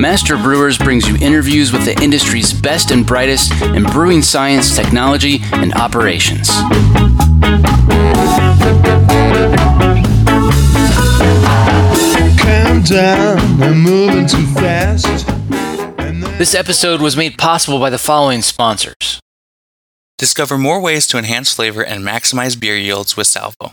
Master Brewers brings you interviews with the industry's best and brightest in brewing science, technology, and operations. Calm down, I'm moving too fast. This episode was made possible by the following sponsors. Discover more ways to enhance flavor and maximize beer yields with Salvo.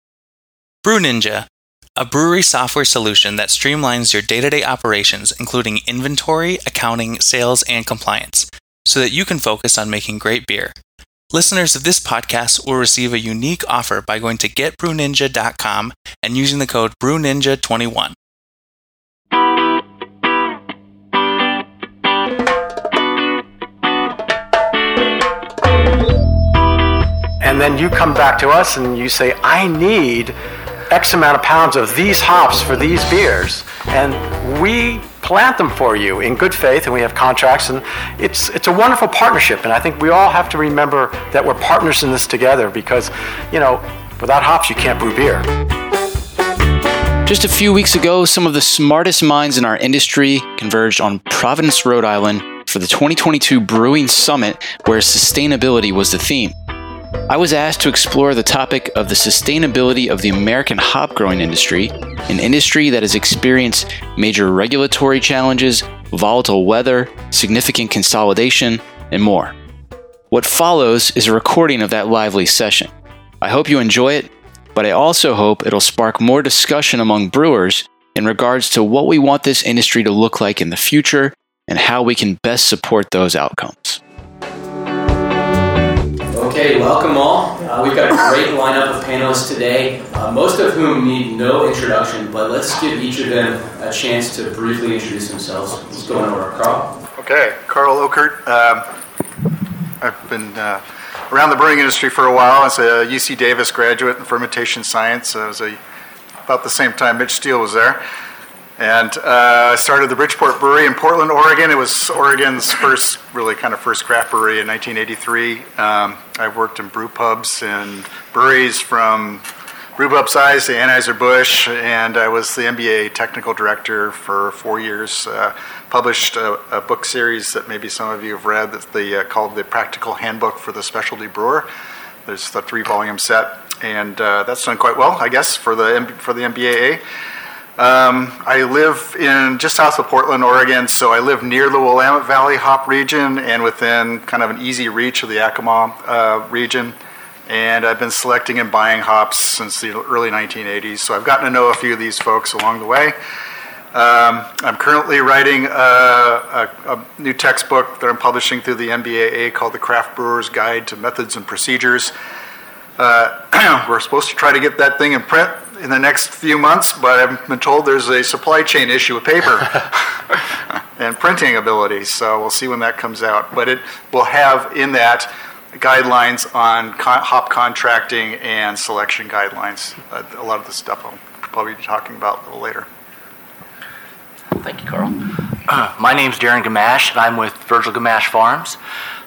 Brew Ninja, a brewery software solution that streamlines your day to day operations, including inventory, accounting, sales, and compliance, so that you can focus on making great beer. Listeners of this podcast will receive a unique offer by going to getbrewninja.com and using the code BrewNinja21. And then you come back to us and you say, I need X amount of pounds of these hops for these beers. And we plant them for you in good faith, and we have contracts, and it's it's a wonderful partnership. And I think we all have to remember that we're partners in this together because, you know, without hops you can't brew beer. Just a few weeks ago, some of the smartest minds in our industry converged on Providence, Rhode Island for the 2022 Brewing Summit, where sustainability was the theme. I was asked to explore the topic of the sustainability of the American hop growing industry, an industry that has experienced major regulatory challenges, volatile weather, significant consolidation, and more. What follows is a recording of that lively session. I hope you enjoy it, but I also hope it'll spark more discussion among brewers in regards to what we want this industry to look like in the future and how we can best support those outcomes. Okay, welcome all. Uh, we've got a great lineup of panelists today, uh, most of whom need no introduction, but let's give each of them a chance to briefly introduce themselves. Let's go on. Carl. Okay, Carl Ockert. Um, I've been uh, around the brewing industry for a while. As a UC Davis graduate in fermentation science, I was a, about the same time Mitch Steele was there. And uh, I started the Bridgeport Brewery in Portland, Oregon. It was Oregon's first, really kind of first craft brewery in 1983. Um, I've worked in brew pubs and breweries from brewpub size to Anheuser-Busch, and I was the MBA technical director for four years. Uh, published a, a, book series that maybe some of you have read that's the, uh, called The Practical Handbook for the Specialty Brewer. There's the three volume set, and uh, that's done quite well, I guess, for the, for the MBAA. Um, I live in just south of Portland, Oregon, so I live near the Willamette Valley hop region and within kind of an easy reach of the Yakima uh, region. And I've been selecting and buying hops since the early 1980s, so I've gotten to know a few of these folks along the way. Um, I'm currently writing a, a, a, new textbook that I'm publishing through the MBAA called The Craft Brewer's Guide to Methods and Procedures. Uh, we're supposed to try to get that thing in print in the next few months, but I've been told there's a supply chain issue with paper and printing ability, so we'll see when that comes out. But it will have in that guidelines on con- hop contracting and selection guidelines. Uh, a lot of the stuff I'll probably be talking about a little later. Thank you, Carl. Uh, my name's Darren Gamache, and I'm with Virgil Gamache Farms.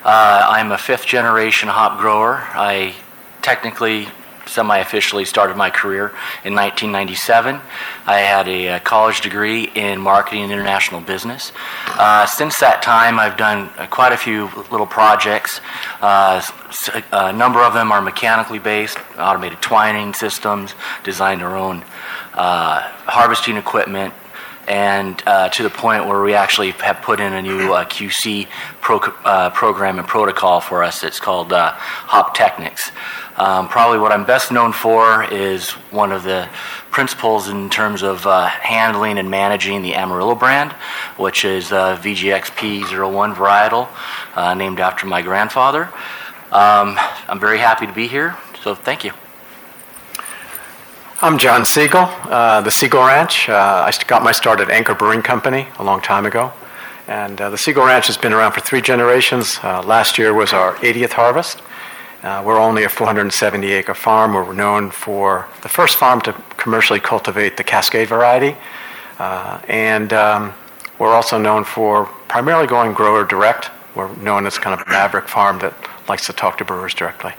Uh, I'm a fifth generation hop grower. I technically semi officially started my career in 1997. I had a, college degree in marketing and international business. Uh, since that time, I've done uh, quite a few little projects. Uh, a number of them are mechanically based, automated twining systems, designed our own uh, harvesting equipment, and uh, to the point where we actually have put in a new uh, QC pro- uh, program and protocol for us. It's called uh, Hop Technics. Um, probably what I'm best known for is one of the principals in terms of uh, handling and managing the Amarillo brand, which is uh, VGXP01 varietal, uh, named after my grandfather. Um, I'm very happy to be here, so thank you. I'm John Segal, uh, the Segal Ranch. Uh, I got my start at Anchor Brewing Company a long time ago. And uh, the Segal Ranch has been around for three generations. Uh, last year was our 80th harvest. Uh, we're only a 470 acre farm. We're known for the first farm to commercially cultivate the Cascade variety. Uh, and um, we're also known for primarily going grower direct. We're known as kind of a maverick farm that likes to talk to brewers directly.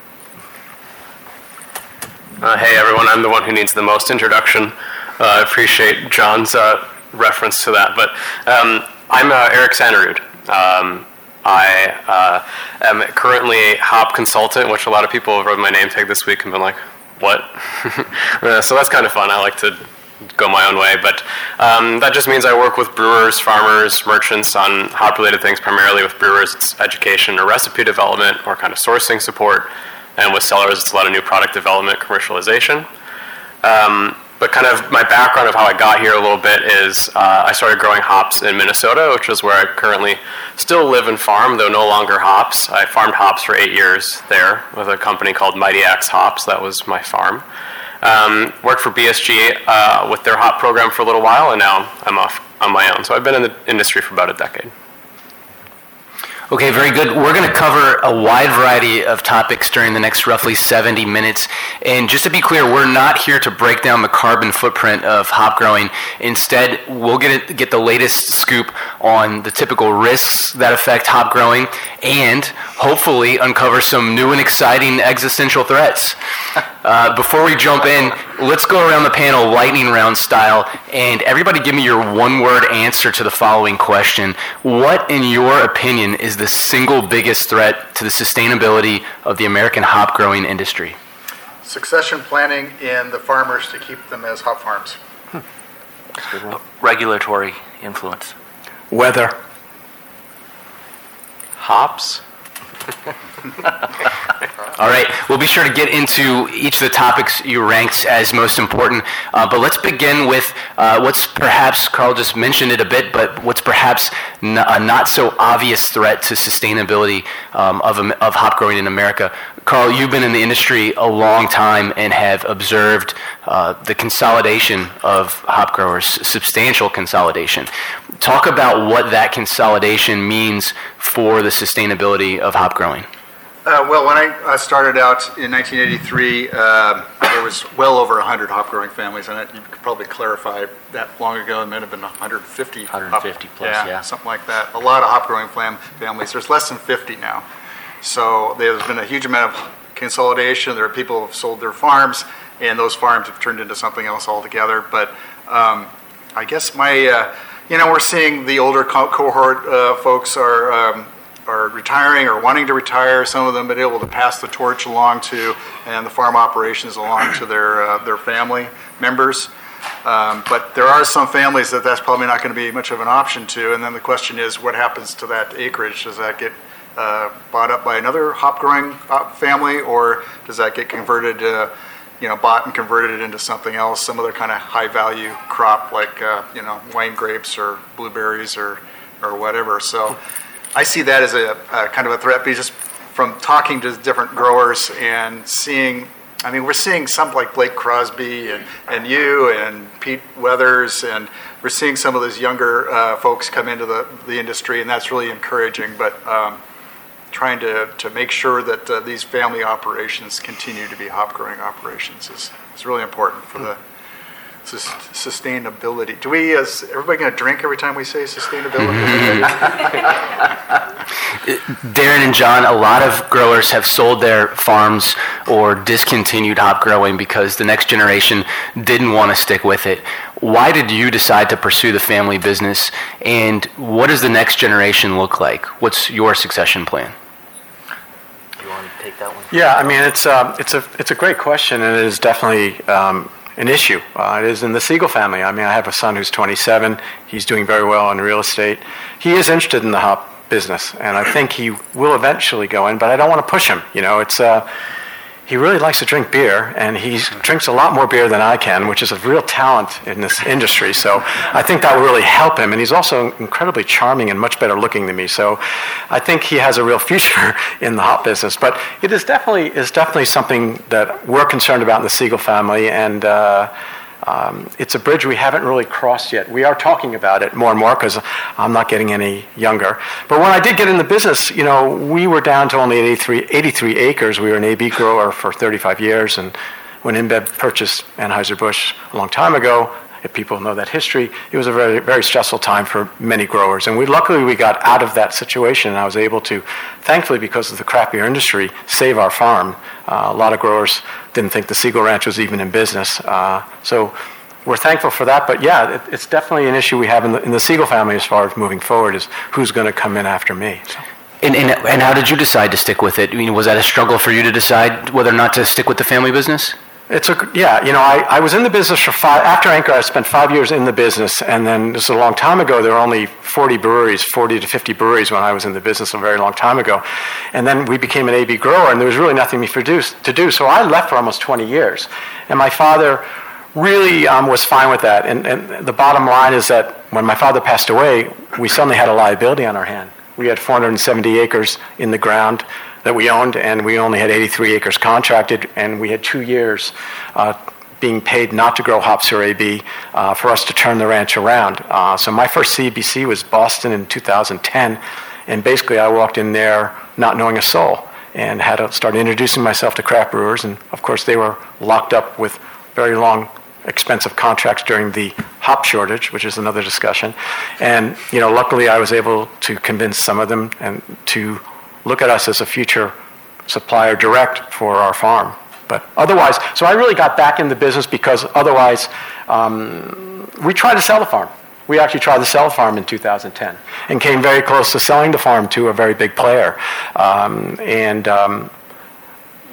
Uh, hey everyone, I'm the one who needs the most introduction. Uh, I appreciate John's uh, reference to that, but um, I'm uh, Eric Sannerud. Um, I uh, am currently a hop consultant, which a lot of people have read my name tag this week and been like, "What?" Uh, so that's kind of fun. I like to go my own way, but um, that just means I work with brewers, farmers, merchants on hop-related things. Primarily with brewers, it's education or recipe development or kind of sourcing support and with sellers, it's a lot of new product development, commercialization. Um, but kind of my background of how I got here a little bit is uh, I started growing hops in Minnesota, which is where I currently still live and farm, though no longer hops. I farmed hops for eight years there with a company called Mighty Axe Hops. That was my farm. Um, worked for BSG uh, with their hop program for a little while, and now I'm off on my own. So I've been in the industry for about a decade. Okay, very good. We're going to cover a wide variety of topics during the next roughly 70 minutes. And just to be clear, we're not here to break down the carbon footprint of hop growing. Instead, we'll get, it, get the latest scoop on the typical risks that affect hop growing and hopefully uncover some new and exciting existential threats. Uh, before we jump in, let's go around the panel lightning round style, and everybody give me your one word answer to the following question. What, in your opinion, is the single biggest threat to the sustainability of the American hop growing industry? Succession planning in the farmers to keep them as hop farms. Regulatory influence. Weather. Hops? All right, we'll be sure to get into each of the topics you ranked as most important. Uh, but let's begin with uh, what's perhaps, Carl just mentioned it a bit, but what's perhaps n- a not so obvious threat to sustainability um, of, of hop growing in America. Carl, you've been in the industry a long time and have observed uh, the consolidation of hop growers, substantial consolidation. Talk about what that consolidation means for the sustainability of hop growing. Uh, well, when I uh, started out in 1983, uh, there was well over 100 hop growing families, and you could probably clarify that long ago. It might have been 150. 150 hop, plus, yeah. something like that. A lot of hop growing fam- families. There's less than 50 now. So there's been a huge amount of consolidation. There are people who have sold their farms, and those farms have turned into something else altogether. But um, I guess my, uh, you know, we're seeing the older co- cohort uh, folks are. Um, are retiring or wanting to retire. Some of them been able to pass the torch along to, and the farm operations along to their uh, their family members. Um, but there are some families that that's probably not going to be much of an option to. And then the question is, what happens to that acreage? Does that get uh, bought up by another hop growing uh, family, or does that get converted? Uh, you know, bought and converted into something else, some other kind of high value crop like uh, you know wine grapes or blueberries or or whatever. So I see that as a, a kind of a threat but just from talking to different growers and seeing, I mean, we're seeing some like Blake Crosby and, and you and Pete Weathers, and we're seeing some of those younger uh, folks come into the, the industry, and that's really encouraging. But um, trying to, to make sure that uh, these family operations continue to be hop growing operations is, is really important for the sustainability. Do we, is everybody going to drink every time we say sustainability? Darren and John, a lot of growers have sold their farms or discontinued hop growing because the next generation didn't want to stick with it. Why did you decide to pursue the family business, and what does the next generation look like? What's your succession plan? You want to take that one? Yeah, I mean it's uh, it's a it's a great question, and it is definitely um, an issue. Uh, it is in the Segal family. I mean, I have a son who's 27. He's doing very well in real estate. He is interested in the hop business, and I think he will eventually go in. But I don't want to push him. You know, it's uh, he really likes to drink beer, and he drinks a lot more beer than I can, which is a real talent in this industry. So I think that will really help him. And he's also incredibly charming and much better looking than me. So I think he has a real future in the hop business. But it is definitely is definitely something that we're concerned about in the Segal family, and. Uh, um, it's a bridge we haven't really crossed yet. We are talking about it more and more because I'm not getting any younger. But when I did get in the business, you know, we were down to only 83, 83 acres. We were an AB grower for 35 years, and when InBev purchased Anheuser-Busch a long time ago, if people know that history, it was a very, very stressful time for many growers. And we luckily we got out of that situation, and I was able to, thankfully, because of the craft beer industry, save our farm. Uh, a lot of growers didn't think the Segal Ranch was even in business. Uh, so we're thankful for that. But yeah, it, it's definitely an issue we have in the, in the Segal family as far as moving forward is who's going to come in after me. So. And, and, and how did you decide to stick with it? I mean, was that a struggle for you to decide whether or not to stick with the family business? It's a, yeah, you know, I, I was in the business for five, after Anchor, I spent five years in the business, and then this is a long time ago, there were only 40 breweries, 40 to 50 breweries when I was in the business a very long time ago. And then we became an AB grower, and there was really nothing to do. So I left for almost 20 years. And my father really um, was fine with that. And, and the bottom line is that when my father passed away, we suddenly had a liability on our hand. We had 470 acres in the ground that we owned, and we only had 83 acres contracted, and we had two years uh, being paid not to grow hops or AB uh, for us to turn the ranch around. Uh, so my first CBC was Boston in 2010, and basically I walked in there not knowing a soul and had to start introducing myself to craft brewers, and of course they were locked up with very long expensive contracts during the hop shortage, which is another discussion. And you know, luckily I was able to convince some of them and to look at us as a future supplier direct for our farm. But otherwise, so I really got back in the business because otherwise, um, we tried to sell the farm. We actually tried to sell the farm in 2010 and came very close to selling the farm to a very big player. Um, and um,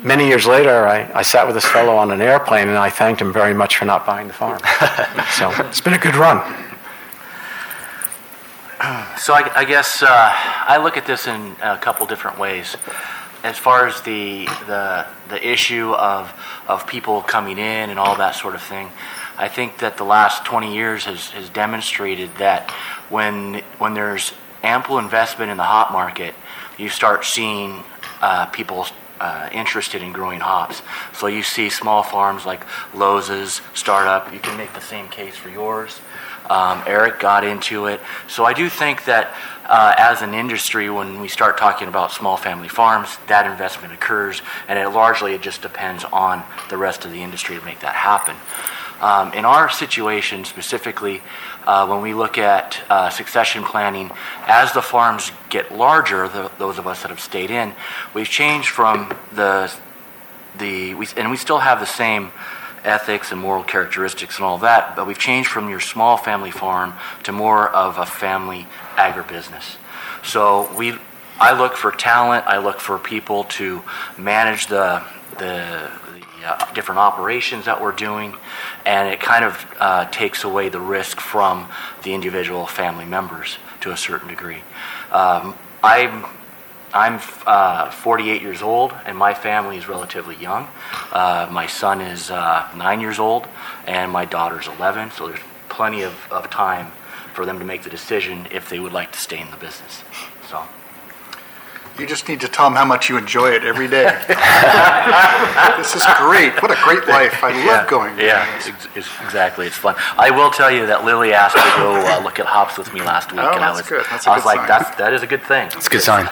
many years later, I, I, sat with this fellow on an airplane and I thanked him very much for not buying the farm. so it's been a good run. So I, I guess uh, I look at this in a couple different ways. As far as the the the issue of of people coming in and all that sort of thing, I think that the last 20 years has, has demonstrated that when when there's ample investment in the hop market, you start seeing uh, people uh, interested in growing hops. So you see small farms like Lowe's startup. You can make the same case for yours. Um, Eric got into it. So I do think that uh, as an industry, when we start talking about small family farms, that investment occurs, and it largely it just depends on the rest of the industry to make that happen. Um, in our situation specifically, uh, when we look at uh, succession planning, as the farms get larger, the, those of us that have stayed in, we've changed from the the we, and we still have the same ethics and moral characteristics and all that, but we've changed from your small family farm to more of a family agribusiness. So we, I look for talent. I look for people to manage the the, the uh, different operations that we're doing, and it kind of uh, takes away the risk from the individual family members to a certain degree. Um, I'm I'm uh, 48 years old, and my family is relatively young. Uh, my son is uh, nine years old, and my daughter's 11, so there's plenty of, of time for them to make the decision if they would like to stay in the business. So. You just need to tell them how much you enjoy it every day. this is great. What a great life. I love yeah, going. Yeah, it's, it's, exactly. It's fun. I will tell you that Lily asked to go uh, look at hops with me last week, oh, and I was, good. That's I was good like, sign. that's, that is a good thing. It's a good sign.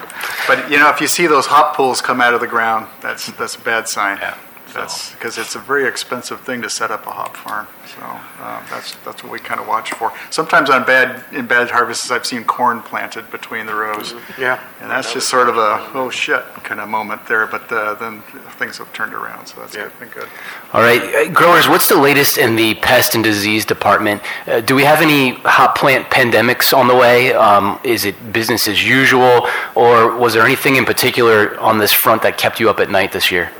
But you know, if you see those hop poles come out of the ground, that's that's a bad sign. Yeah. That's because it's a very expensive thing to set up a hop farm. So uh, that's that's what we kind of watch for. Sometimes on bad in bad harvests, I've seen corn planted between the rows. Yeah. And that's just sort of a oh shit kind of moment there. But uh, then things have turned around, so that's good, been good. All right, uh, growers, what's the latest in the pest and disease department? Uh, do we have any hop plant pandemics on the way? Um, is it business as usual, or was there anything in particular on this front that kept you up at night this year?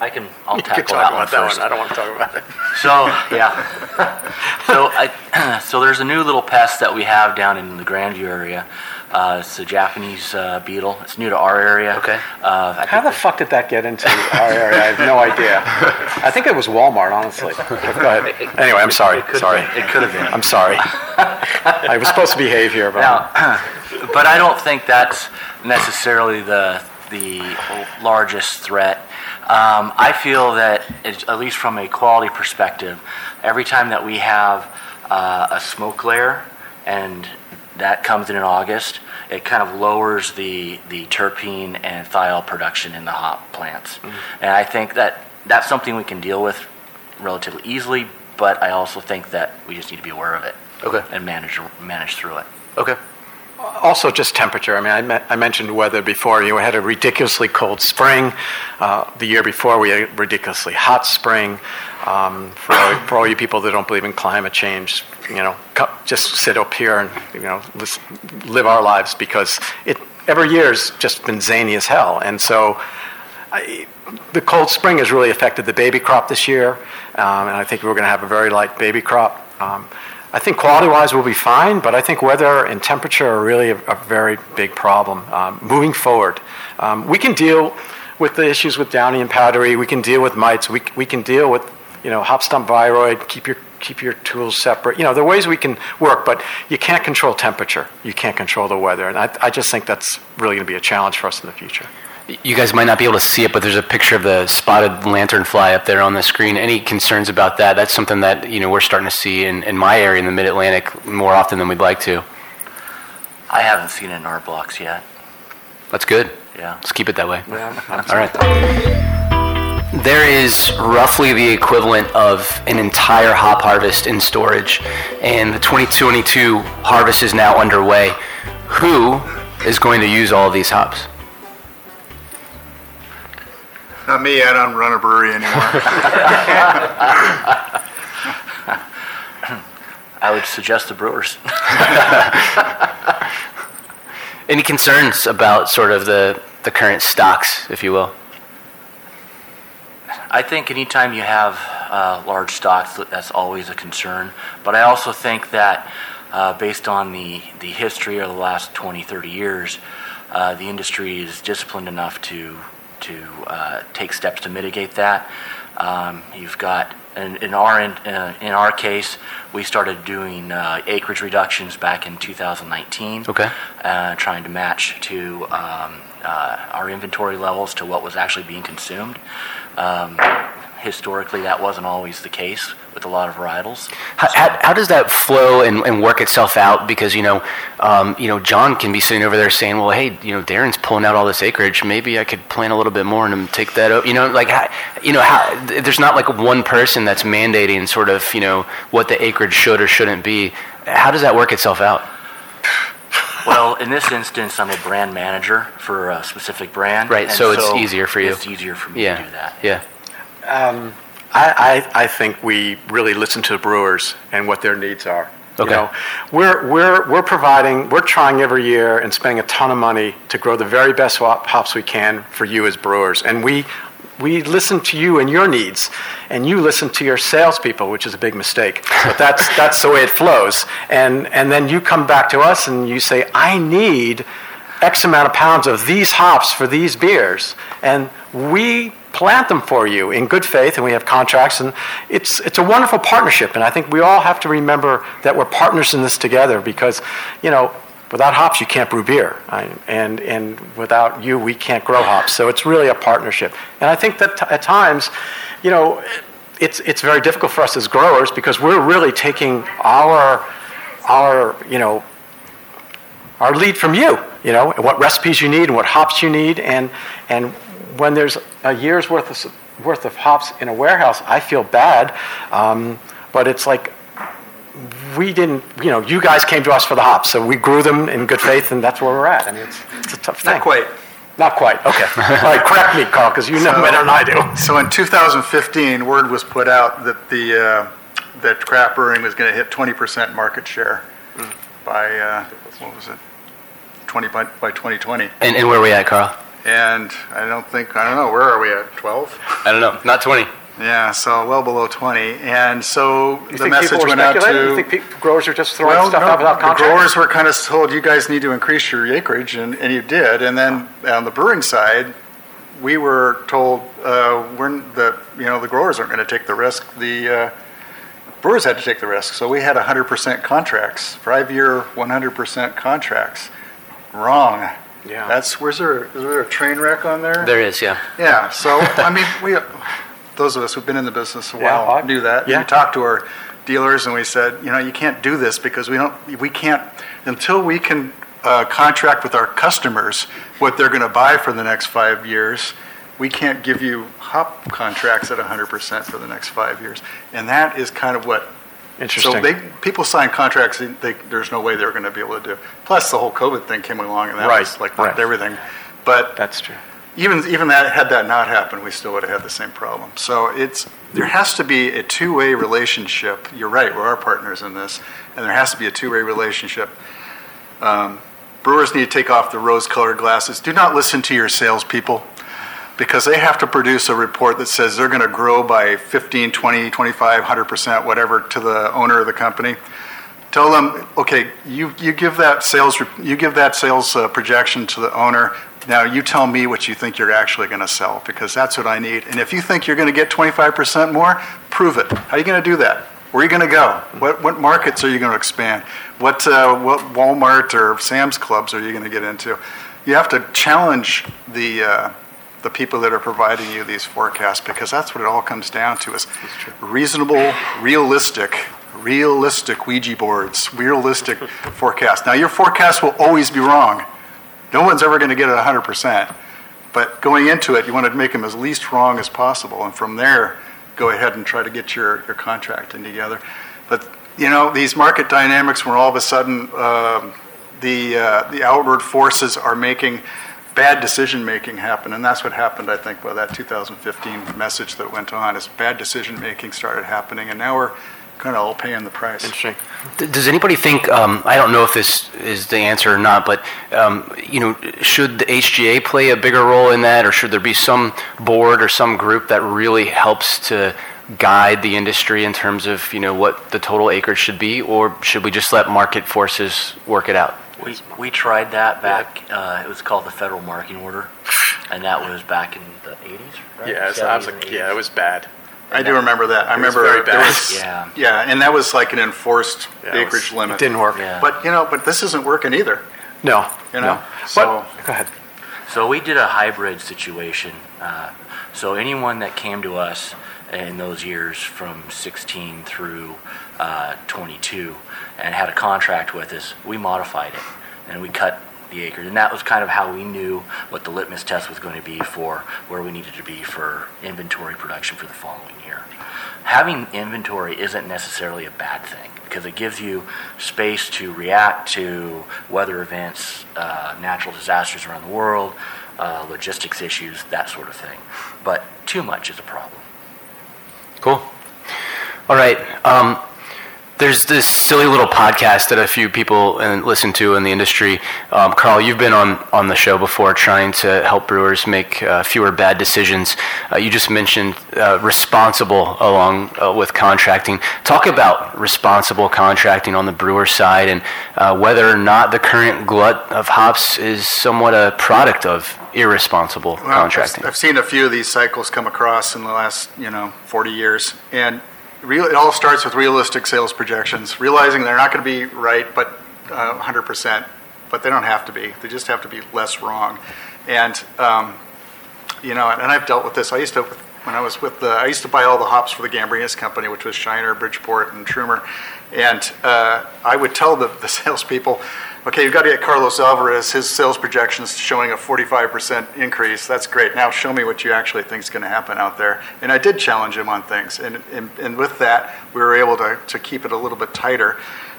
I can, I'll You tackle can talk that one that first. one. I don't want to talk about it. So, yeah. so, I, so there's a new little pest that we have down in the Grandview area. Uh, it's a Japanese uh, beetle. It's new to our area. Okay. Uh, I How the fuck did that get into our area? I have no idea. I think it was Walmart, honestly. But go ahead. Anyway, I'm sorry. could Sorry. been. It could have been. I'm sorry. I was supposed to behave here, but Now, but I don't think that's necessarily the the largest threat. Um, I feel that, at least from a quality perspective, every time that we have uh, a smoke layer, and that comes in in August, it kind of lowers the the terpene and thiol production in the hop plants, and I think that that's something we can deal with relatively easily. But I also think that we just need to be aware of it Okay. and manage manage through it. Okay. Also just temperature. I mean, I, I mentioned weather before. You had a ridiculously cold spring. Uh, the year before, we had a ridiculously hot spring. Um, for, all, for all you people that don't believe in climate change, you know, just sit up here and you know live our lives because it every year's just been zany as hell. And so, I, the cold spring has really affected the baby crop this year, um, and I think we're going to have a very light baby crop. Um, I think quality-wise we'll be fine, but I think weather and temperature are really a, a very big problem um, moving forward. Um, we can deal with the issues with downy and powdery. We can deal with mites. We, we can deal with you know hop stunt viroid. Keep your keep your tools separate. You know there are ways we can work, but you can't control temperature. You can't control the weather, and I, I just think that's really going to be a challenge for us in the future. You guys might not be able to see it, but there's a picture of the spotted lanternfly up there on the screen. Any concerns about that? That's something that you know we're starting to see in, in my area in the Mid Atlantic more often than we'd like to. I haven't seen it in our blocks yet. That's good. Yeah. Let's keep it that way. All right. There is roughly the equivalent of an entire hop harvest in storage, and the 2022 harvest is now underway. Who is going to use all these hops? Not me, I don't run a brewery anymore. I would suggest the brewers. Any concerns about sort of the, the current stocks, if you will? I think anytime you have uh, large stocks, that's always a concern. But I also think that uh, based on the, the history of the last 20, 30 years, uh, the industry is disciplined enough to, to uh, take steps to mitigate that. Um, you've got, in, in, our, in, uh, in our case, we started doing uh, acreage reductions back in 2019 Okay. uh, trying to match to um, uh, our inventory levels to what was actually being consumed. Um, historically, that wasn't always the case with a lot of varietals. How, how, how does that flow and, and work itself out? Because you know, um, you know, John can be sitting over there saying, "Well, hey, you know, Darren's pulling out all this acreage. Maybe I could plant a little bit more and take that." Out. You know, like, how, you know, how, there's not like one person that's mandating sort of, you know, what the acreage should or shouldn't be. How does that work itself out? Well, in this instance, I'm a brand manager for a specific brand. Right, and so it's easier for you. It's easier for me Yeah. to do that. Yeah. Um, I, I, I think we really listen to the brewers and what their needs are. Okay. You know, we're, we're, we're providing, we're trying every year and spending a ton of money to grow the very best hops we can for you as brewers. And we, we listen to you and your needs, and you listen to your salespeople, which is a big mistake. But that's, that's the way it flows. And, and then you come back to us and you say, I need X amount of pounds of these hops for these beers. And we plant them for you in good faith, and we have contracts, and it's, it's a wonderful partnership. And I think we all have to remember that we're partners in this together because, you know, without hops, you can't brew beer. And, and without you, we can't grow hops. So it's really a partnership. And I think that t- at times, you know, it's, it's very difficult for us as growers because we're really taking our, our, you know, our lead from you, you know, and what recipes you need and what hops you need. And, and when there's a year's worth of, worth of hops in a warehouse, I feel bad. Um, but it's like, we didn't, you know, you guys came to us for the hops, so we grew them in good faith, and that's where we're at. I mean, it's, it's a tough thing. Not quite. Not quite, okay. All right, correct me, Carl, because you know So- better than I do. So in 2015, word was put out that the, uh, that craft brewing was going to hit 20% market share by, uh, what was it? 20, by by 2020. And, and where are we at, Carl? And I don't think, I don't know, where are we at, 12? I don't know, not 20. Yeah, so well below 20. And so You the message went out to. You think pe- growers are just throwing Well, stuff no, out without the contract? growers were kind of told, you guys need to increase your acreage, and, and you did. And then on the brewing side, we were told, uh, we're, that, you know, the growers aren't going to take the risk. The uh, brewers had to take the risk. So we had 100% contracts, five-year, 100% contracts. Wrong. Yeah. That's, where's there, is there a train wreck on there? There is, yeah. Yeah, so, I mean, we, those of us who've been in the business a Yeah, while I- knew that. yeah. We talked to our dealers and we said, you know, you can't do this because we don't, we can't, until we can uh, contract with our customers what they're gonna buy for the next five years, we can't give you hop contracts at hundred percent for the next five years. And that is kind of what. So they, people sign contracts, they- there's no way they're gonna be able to do. Plus, the whole COVID thing came along and that Right, was like, right. everything. But That's true. even even that had that not happened, we still would have had the same problem. So it's there has to be a two-way relationship. You're right, we're our partners in this, and there has to be a two-way relationship. Um, brewers need to take off the rose-colored glasses. Do not listen to your salespeople because they have to produce a report that says they're going to grow by 15, 20, 25, 100%, whatever, to the owner of the company. Tell them, okay, you, you give that sales, you give that sales uh, projection to the owner. Now you tell me what you think you're actually going to sell because that's what I need. And if you think you're going to get 25% more, prove it. How are you going to do that? Where are you going to go? What, what markets are you going to expand? What, uh, what Walmart or Sam's Clubs are you going to get into? You have to challenge the, uh, the people that are providing you these forecasts because that's what it all comes down to is reasonable, realistic, realistic Ouija boards, realistic forecasts. Now, your forecast will always be wrong. No one's ever going to get it 100%. But going into it, you want to make them as least wrong as possible. And from there, go ahead and try to get your, your contracting together. But, you know, these market dynamics where all of a sudden um, the, uh, the outward forces are making bad decision making happen. And that's what happened, I think, by that 2015 message that went on, is bad decision making started happening. And now we're kind of all paying the price. Interesting. Does anybody think, um, I don't know if this is the answer or not, but, um, you know, should the HGA play a bigger role in that, or should there be some board or some group that really helps to guide the industry in terms of, you know, what the total acreage should be, or should we just let market forces work it out? We, we tried that back, uh, it was called the Federal Marketing Order, and that was back in the 80s, right? Yeah, it's, I was 70s and like, yeah, it was bad. I do remember that. I It was remember very there bad. was, Yeah. yeah, and that was like an enforced Yeah, it acreage was- limit. It didn't work. Yeah. But, you know, but this isn't working either, No. you know? No. So, Go ahead. So we did a hybrid situation. Uh, so anyone that came to us in those years from 16 through uh, 22 and had a contract with us, we modified it and we cut the acres. And that was kind of how we knew what the litmus test was going to be for where we needed to be for inventory production for the following year. Having inventory isn't necessarily a bad thing because it gives you space to react to weather events, uh, natural disasters around the world, uh, logistics issues, that sort of thing. But too much is a problem. Cool. All right. Um, there's this silly little podcast that a few people listen to in the industry. Um, Carl, you've been on, on the show before trying to help brewers make uh, fewer bad decisions. Uh, you just mentioned uh, responsible along uh, with contracting. Talk about responsible contracting on the brewer side and uh, whether or not the current glut of hops is somewhat a product of irresponsible well, contracting. I've, I've seen a few of these cycles come across in the last, you know, 40 years. And real, it all starts with realistic sales projections, realizing they're not going to be right, but uh, 100%, but they don't have to be. They just have to be less wrong. And, um, you know, and I've dealt with this. I used to, when I was with the, I used to buy all the hops for the Gambrinus company, which was Shiner, Bridgeport, and Trumer. And uh, I would tell the, the salespeople, okay, you've got to get Carlos Alvarez, his sales projections showing a 45% increase. That's great. Now show me what you actually think is going to happen out there. And I did challenge him on things. And, and, and with that, we were able to, to keep it a little bit tighter.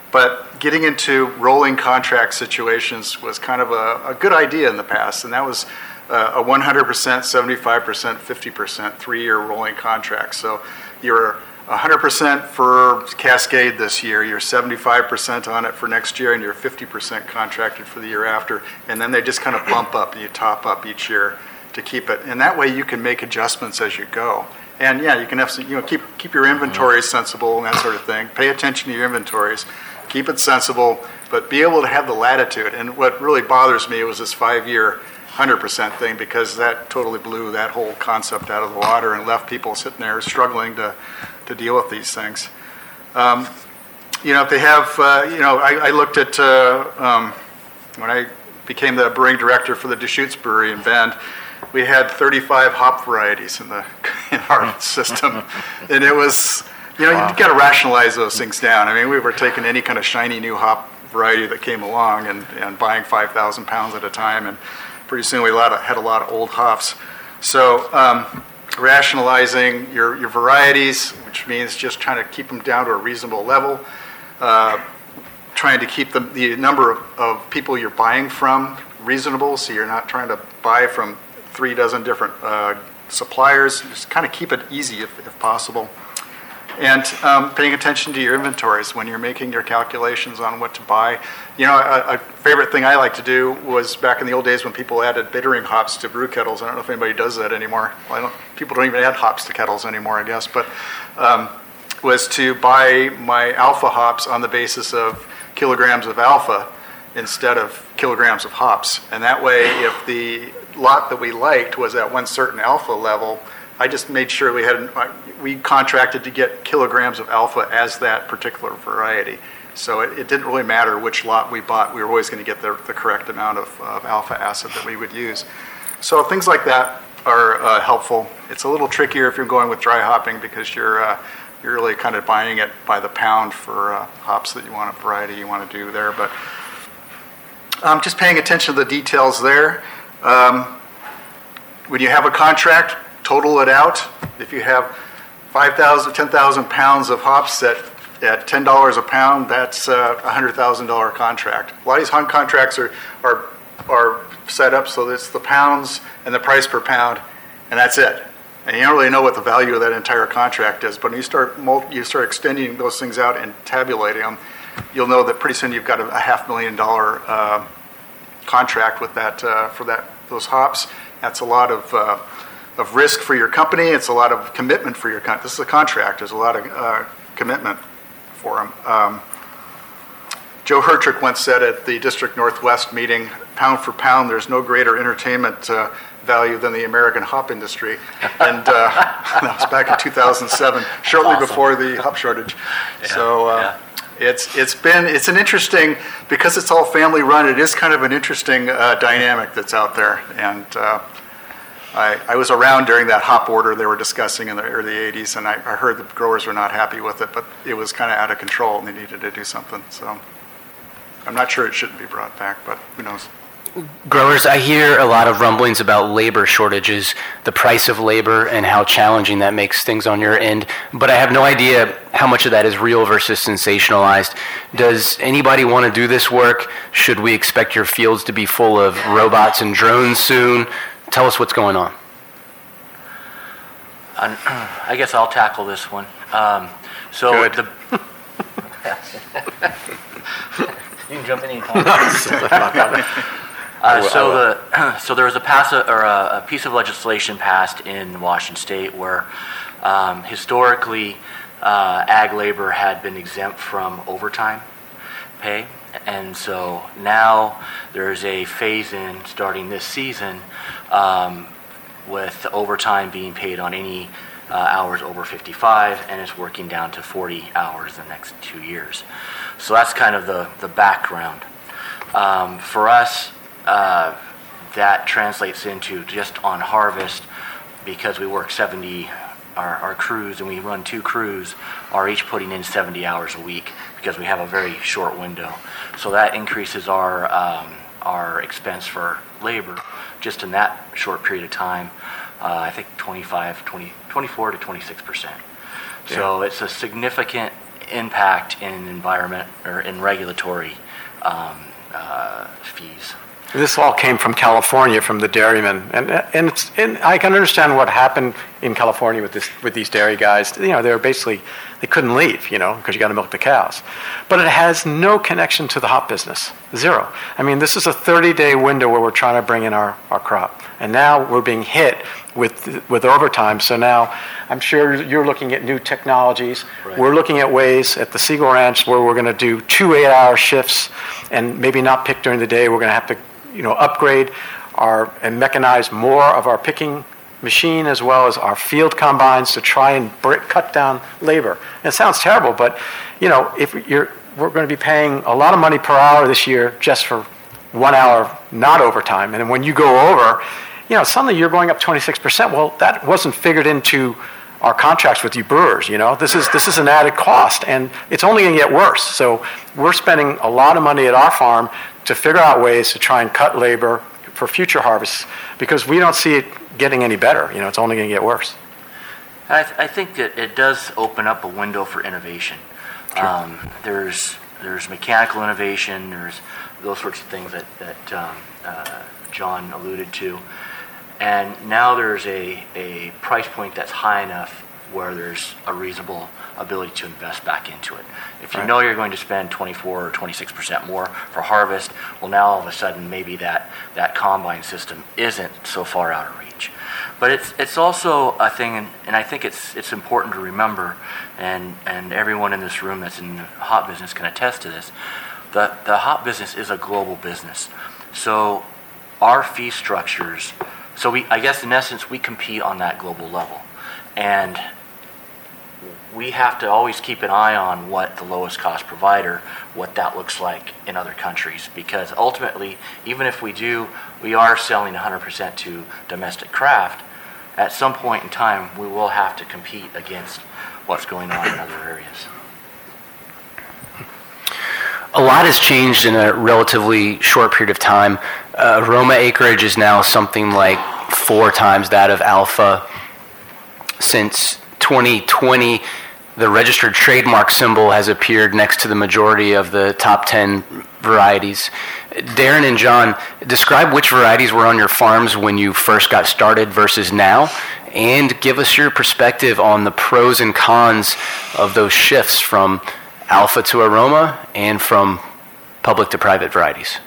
But getting into rolling contract situations was kind of a, a good idea in the past, and that was uh, a 100%, 75%, 50% three-year rolling contract. So you're 100% for Cascade this year, you're 75% on it for next year, and you're 50% contracted for the year after. And then they just kind of bump up and you top up each year to keep it. And that way you can make adjustments as you go. And yeah, you can have, some- you know, keep, keep your inventories sensible and that sort of thing. Pay attention to your inventories, keep it sensible, but be able to have the latitude. And what really bothers me was this five-year 100% thing because that totally blew that whole concept out of the water and left people sitting there struggling to, to deal with these things. Um, you know, if they have, uh, you know, I, I looked at, uh, um, when I became the brewing director for the Deschutes Brewery in Bend, we had 35 hop varieties in the in our system, and it was, you know, you've got to rationalize those things down. I mean, we were taking any kind of shiny new hop variety that came along and, and buying 5,000 pounds at a time, and pretty soon we had a lot of old hops. So um, rationalizing your, your varieties, which means just trying to keep them down to a reasonable level. Uh, trying to keep the, the number of, of people you're buying from reasonable, so you're not trying to buy from three dozen different uh, suppliers. Just kind of keep it easy if, if possible. And um, paying attention to your inventories when you're making your calculations on what to buy. You know, a, a favorite thing I like to do was back in the old days when people added bittering hops to brew kettles. I don't know if anybody does that anymore. Don't, people don't even add hops to kettles anymore, I guess. But um, was to buy my alpha hops on the basis of kilograms of alpha instead of kilograms of hops. And that way, if the lot that we liked was at one certain alpha level, I just made sure we had, we contracted to get kilograms of alpha as that particular variety. So it, it didn't really matter which lot we bought, we were always going to get the, the correct amount of, of alpha acid that we would use. So things like that are uh, helpful. It's a little trickier if you're going with dry hopping because you're, uh, you're really kind of buying it by the pound for uh, hops that you want, a variety you want to do there. But um, just paying attention to the details there. Um, when you have a contract, total it out. If you have 5,000, 10,000 pounds of hops at, at $10 a pound, that's a $100,000 contract. A lot of these hunt contracts are, are, are set up so that it's the pounds and the price per pound, and that's it. And you don't really know what the value of that entire contract is, but when you start, mul- you start extending those things out and tabulating them, you'll know that pretty soon you've got a, a half million dollar uh, contract with that uh, for that those hops. That's a lot of uh, of risk for your company. It's a lot of commitment for your company. This is a contract. There's a lot of uh, commitment for them. Um, Joe Hertrich once said at the District Northwest meeting, "Pound for pound, there's no greater entertainment." Uh, value than the American hop industry, and uh, that was back in 2007, shortly awesome. before the hop shortage. so uh, it's it's been it's an interesting because it's all family run. It is kind of an interesting uh, dynamic that's out there, and uh, I, I was around during that hop order they were discussing in the early 80s, and I, I heard the growers were not happy with it, but it was kind of out of control, and they needed to do something. So I'm not sure it shouldn't be brought back, but who knows. Growers, I hear a lot of rumblings about labor shortages, the price of labor, and how challenging that makes things on your end. But I have no idea how much of that is real versus sensationalized. Does anybody want to do this work? Should we expect your fields to be full of robots and drones soon? Tell us what's going on. I guess I'll tackle this one. Um, so Good. the. you can jump in anytime. Uh, so the so there was a pass or a, a piece of legislation passed in Washington State where um, historically uh, ag labor had been exempt from overtime pay, and so now there's a phase in starting this season um, with overtime being paid on any uh, hours over 55, and it's working down to 40 hours the next two years. So that's kind of the the background. Um, for us, uh, that translates into just on harvest, because we work 70, our, our crews, and we run two crews, are each putting in 70 hours a week because we have a very short window. So that increases our, um, our expense for labor just in that short period of time, uh, I think 25, 20, 24 to 26 percent. So it's a significant impact in environment or in regulatory um, uh, fees. This all came from California, from the dairymen, and and, it's, and I can understand what happened in California with this with these dairy guys. You know, they were basically they couldn't leave, you know, because you got to milk the cows. But it has no connection to the hop business, zero. I mean, this is a 30-day window where we're trying to bring in our, our crop, and now we're being hit with with overtime. So now, I'm sure you're looking at new technologies. Right. We're looking at ways at the Segal Ranch where we're going to do two eight-hour shifts, and maybe not pick during the day. We're going to have to you know, upgrade our, and mechanize more of our picking machine as well as our field combines to try and cut down labor. And it sounds terrible, but you know, if you're, we're going to be paying a lot of money per hour this year just for one hour not overtime. And when you go over, you know, suddenly you're going up 26%. Well, that wasn't figured into our contracts with you brewers, you know. This is this is an added cost and it's only going to get worse. So we're spending a lot of money at our farm to figure out ways to try and cut labor for future harvests because we don't see it getting any better. You know, it's only going to get worse. I, th- I think that it does open up a window for innovation. Um, there's there's mechanical innovation. There's those sorts of things that that um, uh, John alluded to, and now there's a a price point that's high enough where there's a reasonable ability to invest back into it. If you Right. know you're going to spend 24 or 26 percent more for harvest, well, now all of a sudden maybe that that combine system isn't so far out of reach. But it's it's also a thing, and, and I think it's it's important to remember, and and everyone in this room that's in the hop business can attest to this. The the hop business is a global business, so our fee structures. So we, I guess, in essence, we compete on that global level, and we have to always keep an eye on what the lowest cost provider, what that looks like in other countries, because ultimately, even if we do, we are selling 100% to domestic craft. At some point in time, we will have to compete against what's going on in other areas. A lot has changed in a relatively short period of time. Uh, Roma acreage is now something like four times that of Alpha. Since 2020, the registered trademark symbol has appeared next to the majority of the top 10 varieties. Darren and John, describe which varieties were on your farms when you first got started versus now, and give us your perspective on the pros and cons of those shifts from alpha to aroma and from public to private varieties.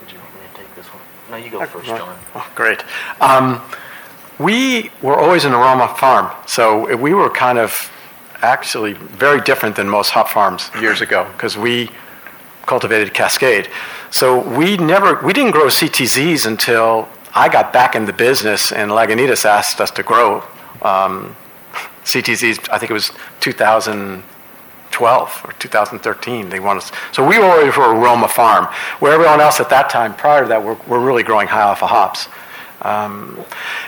Would you want me to take this one? No, you go first, John. Oh, great. Um, we were always an aroma farm, so we were kind of actually very different than most hop farms years ago because we cultivated Cascade. So we never, we didn't grow CTZs until I got back in the business and Lagunitas asked us to grow um, CTZs. I think it was 2012 or 2013. They wanted us. So we were already for a farm, where everyone else at that time prior to that were, were really growing high alpha hops. Um,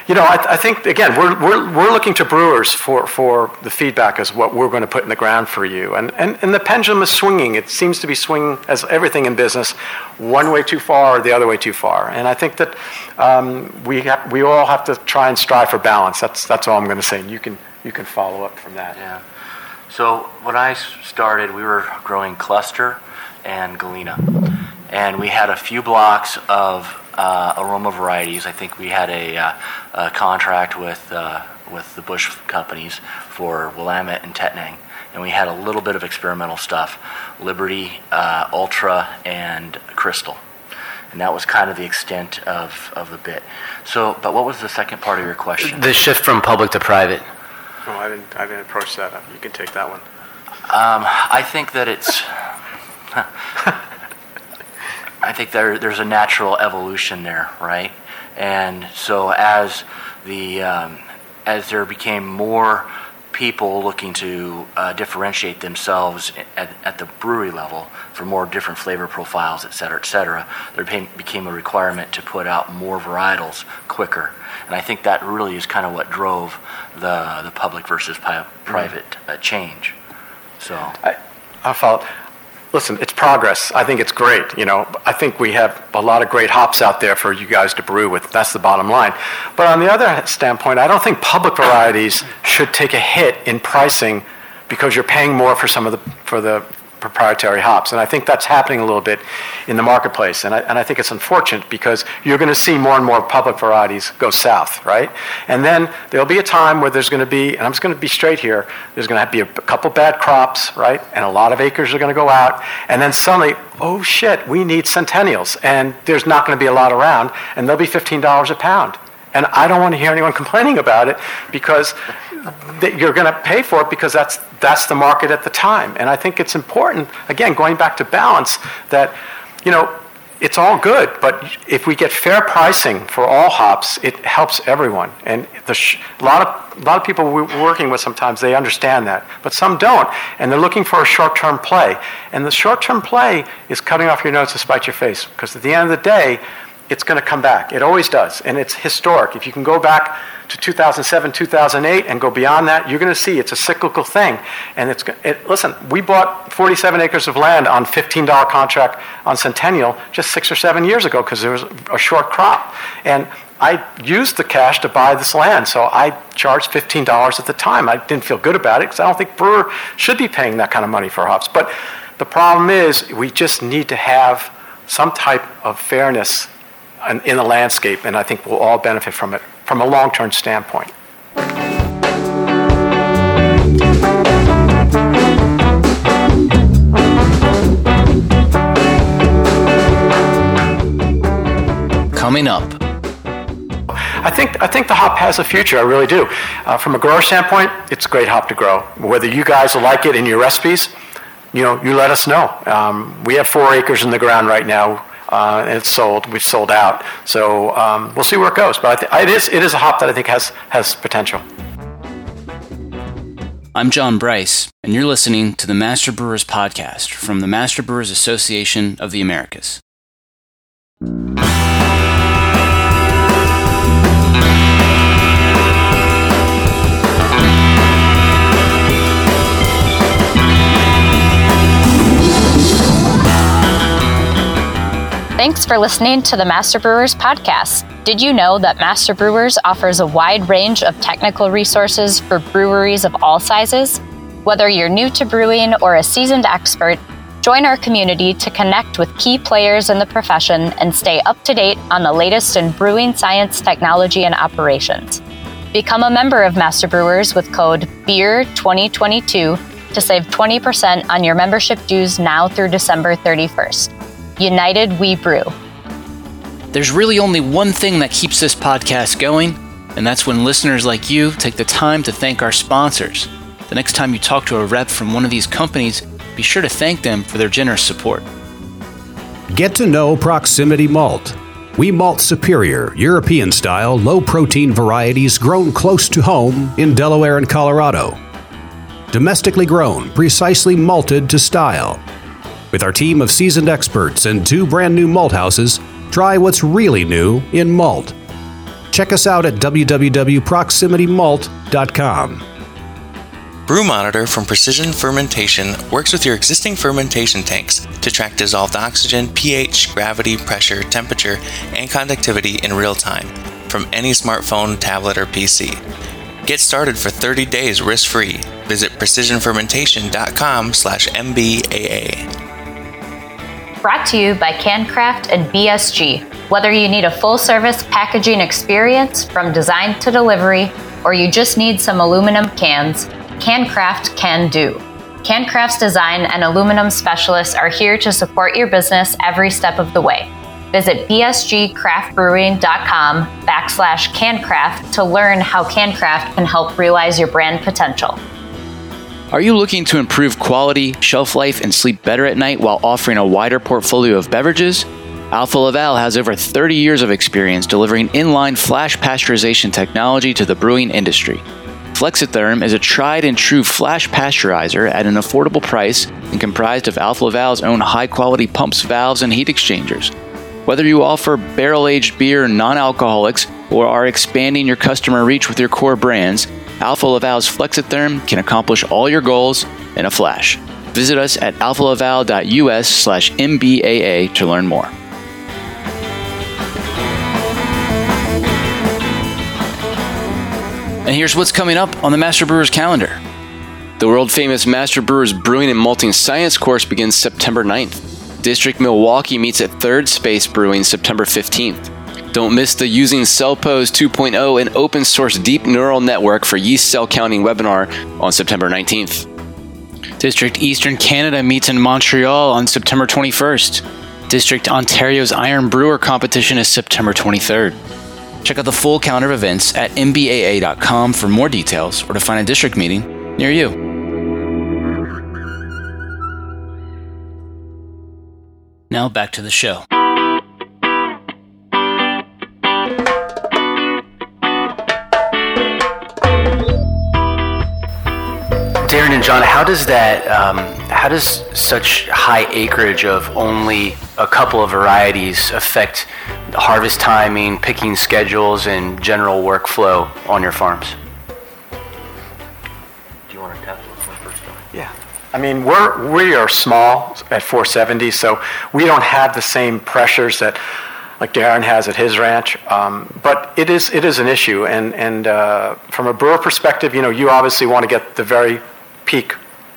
you know, I, I think again, we're, we're, we're looking to brewers for, for the feedback as what we're going to put in the ground for you. And, and, and the pendulum is swinging. It seems to be swinging, as everything in business, one way too far or the other way too far. And I think that um, we, have, we all have to try and strive for balance. That's, that's all I'm going to say. And you can, you can follow up from that. Yeah. So when I started, we were growing cluster and galena, and we had a few blocks of uh, aroma varieties. I think we had a, uh, a contract with uh, with the Busch companies for Willamette and Tettnang, and we had a little bit of experimental stuff, Liberty, uh, Ultra, and Crystal. And that was kind of the extent of, of the bit. So, but what was the second part of your question? The shift from public to private. Oh, I didn't, I didn't approach that. You can take that one. Um, I think that it's. I think there, there's a natural evolution there, right? And so as the um, as there became more people looking to uh, differentiate themselves at, at the brewery level for more different flavor profiles, et cetera, et cetera, there became, became a requirement to put out more varietals quicker. And I think that really is kind of what drove the, the public versus pi- private uh, change. So, I, I follow. Listen, it's progress. I think it's great. You know, I think we have a lot of great hops out there for you guys to brew with. That's the bottom line. But on the other standpoint, I don't think public varieties should take a hit in pricing because you're paying more for some of the for the proprietary hops. And I think that's happening a little bit in the marketplace. And I, and I think it's unfortunate because you're going to see more and more public varieties go south, right? And then there'll be a time where there's going to be, and I'm just going to be straight here, there's going to be a, couple bad crops, right? And a lot of acres are going to go out. And then suddenly, oh shit, we need centennials. And there's not going to be a lot around, and they'll be $15 a pound. And I don't want to hear anyone complaining about it because that you're going to pay for it because that's, that's the market at the time. And I think it's important, again, going back to balance, that, you know, it's all good, but if we get fair pricing for all hops, it helps everyone. And the sh- a, lot of, a lot of people we're working with sometimes, they understand that, but some don't, and they're looking for a short term play. And the short term play is cutting off your nose to spite your face, because at the end of the day, it's going to come back. It always does, and it's historic. If you can go back to 2007, 2008, and go beyond that, you're going to see it's a cyclical thing. And it's it, listen, we bought 47 acres of land on $15 contract on Centennial just six or seven years ago because there was a short crop, and I used the cash to buy this land, so I charged $15 at the time. I didn't feel good about it because I don't think brewer should be paying that kind of money for hops. But the problem is we just need to have some type of fairness uh, in the landscape, and I think we'll all benefit from it from a long term standpoint. Coming up. I think, I think the hop has a future, I really do. Uh, from a grower standpoint, it's a great hop to grow. Whether you guys like it in your recipes, you know, you let us know. Um, we have four acres in the ground right now uh, and it's sold. We've sold out. So um, we'll see where it goes. But it is it is a hop that I think has has potential. I'm John Bryce, and you're listening to the Master Brewers Podcast from the Master Brewers Association of the Americas. Thanks for listening to the Master Brewers podcast. Did you know that Master Brewers offers a wide range of technical resources for breweries of all sizes? Whether you're new to brewing or a seasoned expert, join our community to connect with key players in the profession and stay up to date on the latest in brewing science, technology, and operations. Become a member of Master Brewers with code BEER2022 to save 20% on your membership dues now through December 31st. United We Brew. There's really only one thing that keeps this podcast going, and that's when listeners like you take the time to thank our sponsors. The next time you talk to a rep from one of these companies, be sure to thank them for their generous support. Get to know Proximity Malt. We malt superior, European style, low protein varieties grown close to home in Delaware and Colorado. Domestically grown, precisely malted to style with our team of seasoned experts and two brand new malt houses, try what's really new in malt. Check us out at www.proximitymalt.com. Brew Monitor from Precision Fermentation works with your existing fermentation tanks to track dissolved oxygen, pH, gravity, pressure, temperature, and conductivity in real time from any smartphone, tablet, or PC. Get started for 30 days risk-free. Visit precisionfermentation.com/mbaa brought to you by CanCraft and BSG. Whether you need a full service packaging experience from design to delivery, or you just need some aluminum cans, CanCraft can do. CanCraft's design and aluminum specialists are here to support your business every step of the way. Visit bsgcraftbrewing.com backslash cancraft to learn how CanCraft can help realize your brand potential. Are you looking to improve quality, shelf life, and sleep better at night while offering a wider portfolio of beverages? Alfa Laval has over 30 years of experience delivering inline flash pasteurization technology to the brewing industry. Flexitherm is a tried and true flash pasteurizer at an affordable price and comprised of Alfa Laval's own high quality pumps, valves, and heat exchangers. Whether you offer barrel aged beer non alcoholics or are expanding your customer reach with your core brands, Alfa Laval's Flexitherm can accomplish all your goals in a flash. Visit us at alfalaval.us slash MBAA to learn more. And here's what's coming up on the Master Brewers calendar. The world famous Master Brewers Brewing and Malting Science course begins September 9th. District Milwaukee meets at Third Space Brewing September 15th. Don't miss the Using CellPose 2.0 and open source deep neural network for yeast cell counting webinar on September 19th. District Eastern Canada meets in Montreal on September 21st. District Ontario's Iron Brewer competition is September 23rd. Check out the full calendar of events at mbaa.com for more details or to find a district meeting near you. Now back to the show. Darren and John, how does that, um, how does such high acreage of only a couple of varieties affect harvest timing, picking schedules, and general workflow on your farms? I mean, we're, we are small at 470, so we don't have the same pressures that like Darren has at his ranch. Um, but it is, it is an issue. And, and uh, from a brewer perspective, you know, you obviously want to get the very peak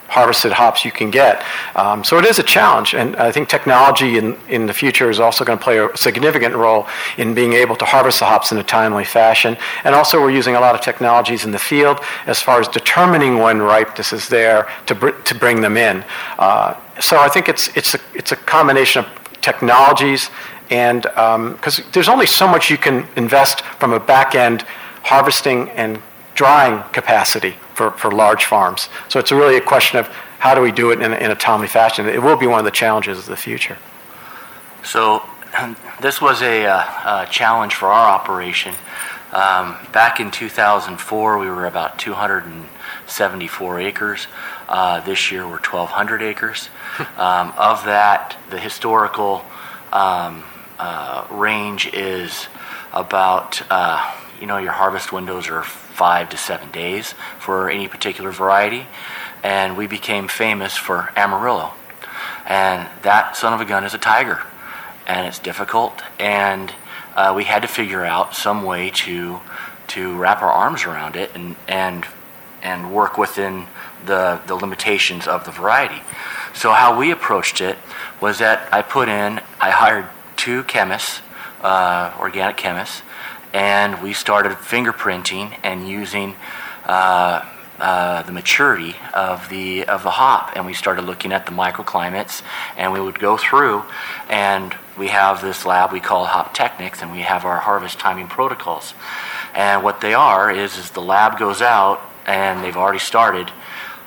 harvested hops you can get. Um, so it is a challenge, and I think technology in, in the future is also going to play a significant role in being able to harvest the hops in a timely fashion. And also, we're using a lot of technologies in the field as far as determining when ripeness is there to, br- to bring them in. Uh, so I think it's, it's, a, it's a combination of technologies and because um, there's only so much you can invest from a back end harvesting and drying capacity for, for large farms. So it's really a question of how do we do it in a, in a timely fashion. It will be one of the challenges of the future. So this was a, uh, a challenge for our operation. Um, back in 2004, we were about 274 acres. Uh, this year, we're 1,200 acres. Um, of that, the historical um, uh, range is about, uh, you know, your harvest windows are five to seven days for any particular variety. And we became famous for Amarillo. And that son of a gun is a tiger. And it's difficult. And uh, we had to figure out some way to, to wrap our arms around it and, and, and work within the, the limitations of the variety. So, how we approached it was that I put in, I hired two chemists, uh, organic chemists, and we started fingerprinting and using uh, uh, the maturity of the of the hop, and we started looking at the microclimates, and we would go through, and we have this lab we call Hop Technics, and we have our harvest timing protocols, and what they are is is the lab goes out, and they've already started,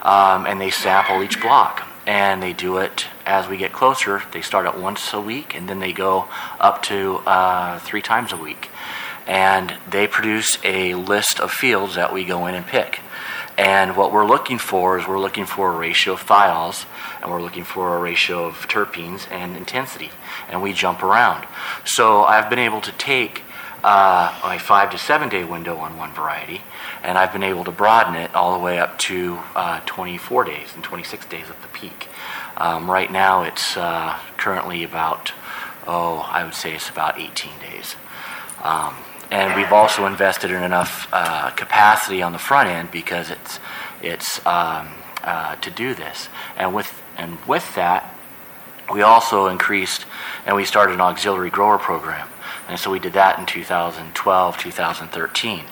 um, and they sample each block, and they do it as we get closer. They start at once a week, and then they go up to uh, three times a week and they produce a list of fields that we go in and pick. And what we're looking for is we're looking for a ratio of thiols, and we're looking for a ratio of terpenes and intensity, and we jump around. So I've been able to take uh, a five to seven day window on one variety, and I've been able to broaden it all the way up to uh, 24 days and 26 days at the peak. Um, right now, it's uh, currently about, oh, I would say it's about 18 days. Um, and we've also invested in enough uh, capacity on the front end because it's it's um, uh, to do this. And with and with that, we also increased and we started an auxiliary grower program. And so we did that in 2012, 2013.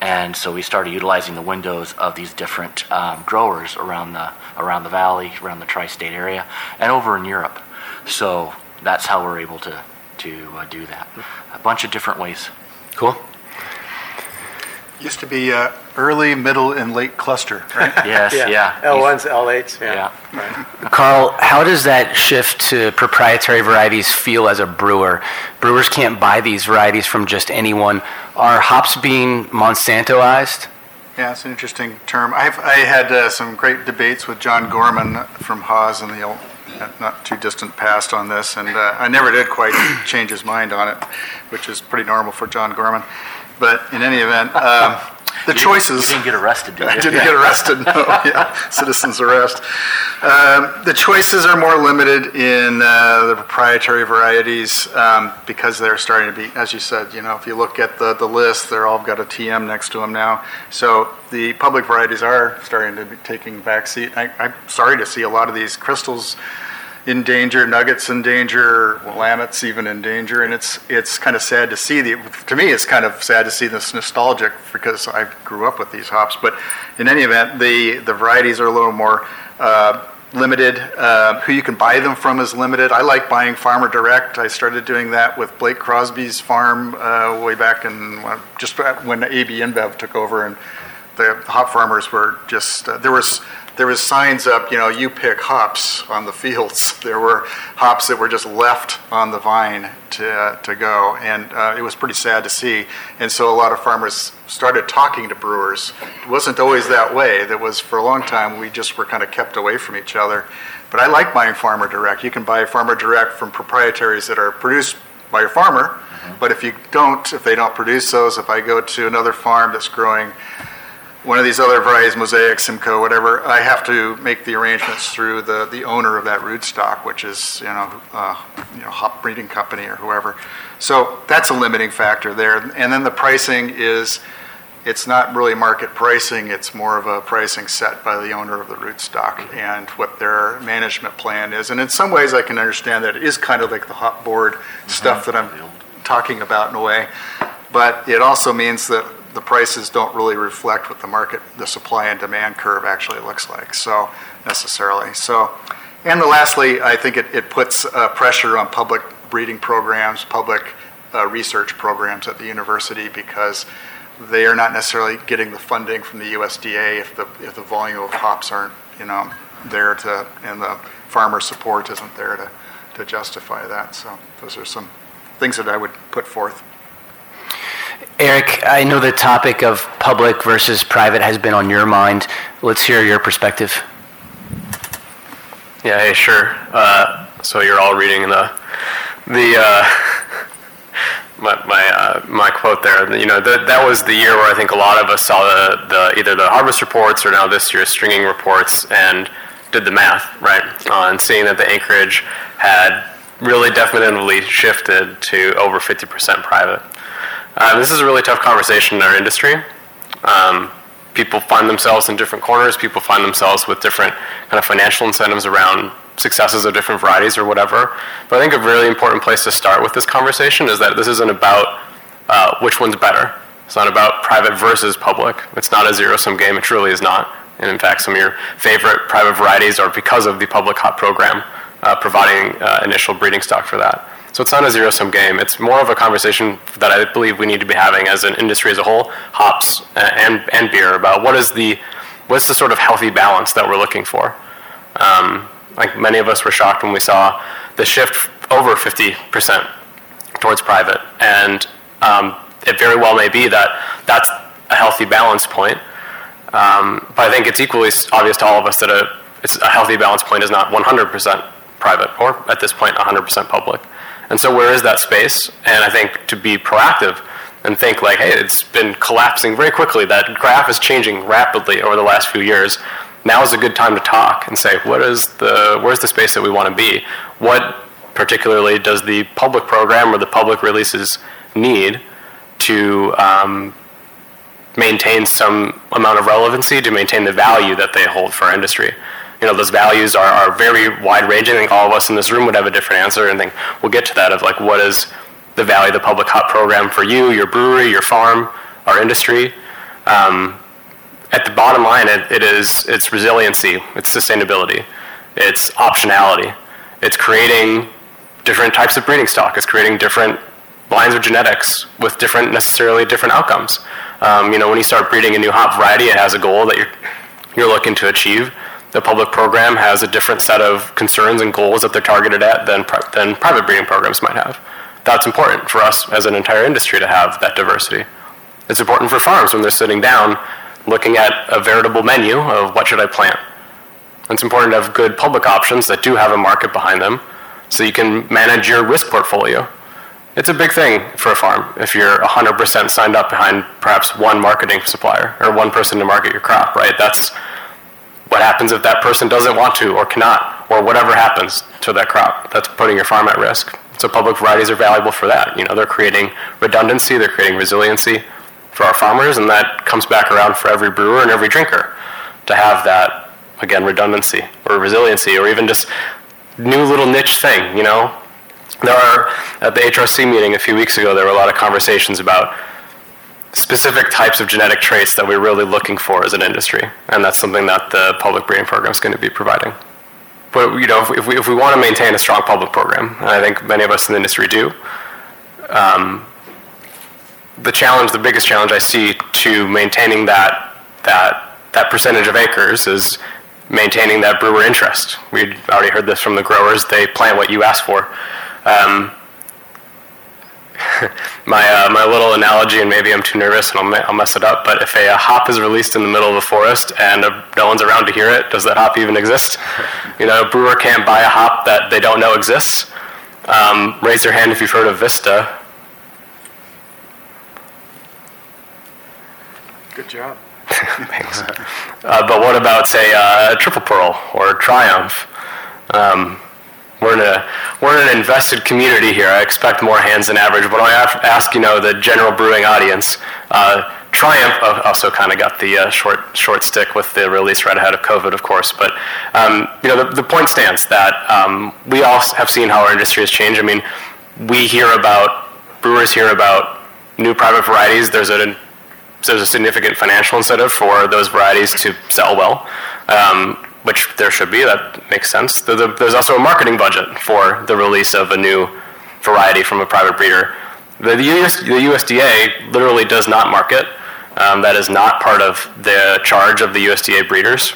And so we started utilizing the windows of these different um, growers around the around the valley, around the tri-state area, and over in Europe. So that's how we're able to to uh, do that. A bunch of different ways. Cool. Used to be uh, early, middle, and late cluster, right? yes, yeah. L1s, L8s, yeah. Yeah. Karl, how does that shift to proprietary varieties feel as a brewer? Brewers can't buy these varieties from just anyone. Are hops being Monsantoized? Yeah, it's an interesting term. I've I had uh, some great debates with John Gorman from Haas in the old, not too distant past on this, and uh, I never did quite change his mind on it, which is pretty normal for John Gorman. But in any event, um, the You- choices. You didn't get arrested, did I you? didn't get arrested, no, yeah, citizen's arrest. Um, The choices are more limited in uh, the proprietary varieties um, because they're starting to be, as you said, you know, if you look at the, the list, they're all got a TM next to them now. So the public varieties are starting to be taking backseat. I, I'm sorry to see a lot of these crystals in danger, nuggets in danger, Willamettes even in danger, and it's it's kind of sad to see. The, to me, it's kind of sad to see this nostalgic because I grew up with these hops. But in any event, the the varieties are a little more uh, limited. Uh, who you can buy them from is limited. I like buying farmer direct. I started doing that with Blake Crosby's farm uh, way back in just when AB InBev took over, and the hop farmers were just uh, there was there was signs up you know you pick hops on the fields. There were hops that were just left on the vine to, uh, to go and uh, it was pretty sad to see. And so a lot of farmers started talking to brewers. It wasn't always that way. That was for a long time we just were kind of kept away from each other. But i like buying farmer direct. You can buy farmer direct from proprietaries that are produced by a farmer but if you don't if they don't produce those if i go to another farm that's growing one of these other varieties, Mosaic, Simcoe, whatever, I have to make the arrangements through the, the owner of that rootstock, which is, you know, uh, you know, hop breeding company or whoever. So that's a limiting factor there. And then the pricing is, it's not really market pricing, it's more of a pricing set by the owner of the rootstock and what their management plan is. And in some ways, I can understand that it is kind of like the hop board stuff that I'm talking about in a way. But it also means that the prices don't really reflect what the market, the supply and demand curve actually looks like, so necessarily. So, and lastly, I think it, it puts uh, pressure on public breeding programs, public uh, research programs at the university because they are not necessarily getting the funding from the USDA if the, if the volume of hops aren't, you know, there to, and the farmer support isn't there to, to justify that. So those are some things that I would put forth. Eric, I know the topic of public versus private has been on your mind. Let's hear your perspective. Yeah, hey, sure. Uh, so you're all reading the the uh, my my, uh, my quote there. You know, that that was the year where I think a lot of us saw the, the either the harvest reports or now this year's stringing reports and did the math right on seeing that the acreage had really definitely shifted to over 50% private. Uh, this is a really tough conversation in our industry. Um, people find themselves in different corners. People find themselves with different kind of financial incentives around successes of different varieties or whatever. But I think a really important place to start with this conversation is that this isn't about uh, which one's better. It's not about private versus public. It's not a zero-sum game. It truly is not. And in fact, some of your favorite private varieties are because of the public hop program uh, providing uh, initial breeding stock for that. So it's not a zero-sum game. It's more of a conversation that I believe we need to be having as an industry as a whole, hops and, and beer, about what is the what's the sort of healthy balance that we're looking for. Um, like many of us were shocked when we saw the shift over 50% towards private, and um, it very well may be that that's a healthy balance point. Um, but I think it's equally obvious to all of us that a, a healthy balance point is not 100% private or at this point 100% public. And so where is that space? And I think to be proactive and think like, hey, it's been collapsing very quickly. That graph is changing rapidly over the last few years. Now is a good time to talk and say, what is the, where's the space that we want to be? What particularly does the public program or the public releases need to um, maintain some amount of relevancy, to maintain the value that they hold for our industry? You know, those values are, are very wide ranging. I think all of us in this room would have a different answer, and think we'll get to that of like what is the value of the public hop program for you, your brewery, your farm, our industry. Um, at the bottom line, it, it is it's resiliency, it's sustainability, it's optionality, it's creating different types of breeding stock, it's creating different lines of genetics with different necessarily different outcomes. Um, you know, when you start breeding a new hop variety, it has a goal that you're you're looking to achieve the public program has a different set of concerns and goals that they're targeted at than, than private breeding programs might have. That's important for us as an entire industry to have that diversity. It's important for farms when they're sitting down looking at a veritable menu of what should I plant. It's important to have good public options that do have a market behind them so you can manage your risk portfolio. it's a big thing for a farm if you're 100% signed up behind perhaps one marketing supplier or one person to market your crop, right? That's what happens if that person doesn't want to or cannot or whatever happens to that crop. That's putting your farm at risk. So public varieties are valuable for that. You know, they're creating redundancy, they're creating resiliency for our farmers, and that comes back around for every brewer and every drinker to have that again redundancy or resiliency or even just new little niche thing. You know, there are at the HRC meeting a few weeks ago. There were a lot of conversations about specific types of genetic traits that we're really looking for as an industry, and that's something that the public breeding program is going to be providing. But you know, if we, if we, if we want to maintain a strong public program, and I think many of us in the industry do, um, the challenge, the biggest challenge I see to maintaining that that that percentage of acres is maintaining that brewer interest. We already heard this from the growers; they plant what you ask for. Um, my uh, my little analogy, and maybe I'm too nervous and I'll, I'll mess it up. But if a, a, hop is released in the middle of the forest and a, no one's around to hear it, does that hop even exist? You know, a brewer can't buy a hop that they don't know exists. Um, raise your hand if you've heard of Vista. Good job. Thanks. Uh, but what about, say, uh, Triple Pearl or Triumph? Um, we're in a we're in an invested community here. I expect more hands than average. But I ask, you know, the general brewing audience, uh, Triumph also kind of got the uh, short short stick with the release right ahead of COVID, of course. But um, you know, the, the point stands that um, we all have seen how our industry has changed. I mean, we hear about brewers hear about new private varieties. There's a there's a significant financial incentive for those varieties to sell well. Um, which there should be, that makes sense. There's also a marketing budget for the release of a new variety from a private breeder. The, US, the USDA literally does not market. Um, that is not part of the charge of the USDA breeders.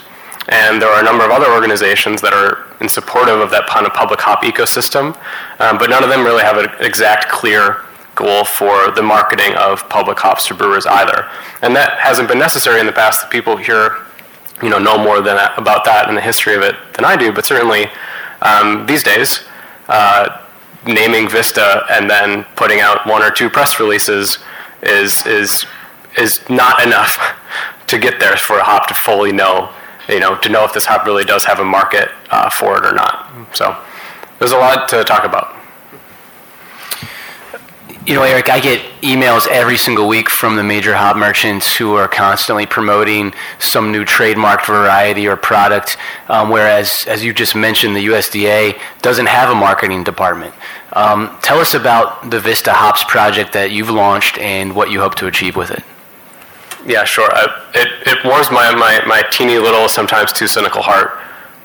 And there are a number of other organizations that are in supportive of that kind of public hop ecosystem, um, but none of them really have an exact, clear goal for the marketing of public hops to brewers either. And that hasn't been necessary in the past. The people here you know know more than about that and the history of it than I do, but certainly um, these days, uh, naming Vista and then putting out one or two press releases is is is not enough to get there for a hop to fully know, you know, to know if this hop really does have a market uh, for it or not. So there's a lot to talk about. You know, Eric, I get emails every single week from the major hop merchants who are constantly promoting some new trademarked variety or product, um, whereas, as you just mentioned, the USDA doesn't have a marketing department. Um, tell us about the Vista Hops project that you've launched and what you hope to achieve with it. Yeah, sure. Uh, it, it warms my, my, my teeny little, sometimes too cynical heart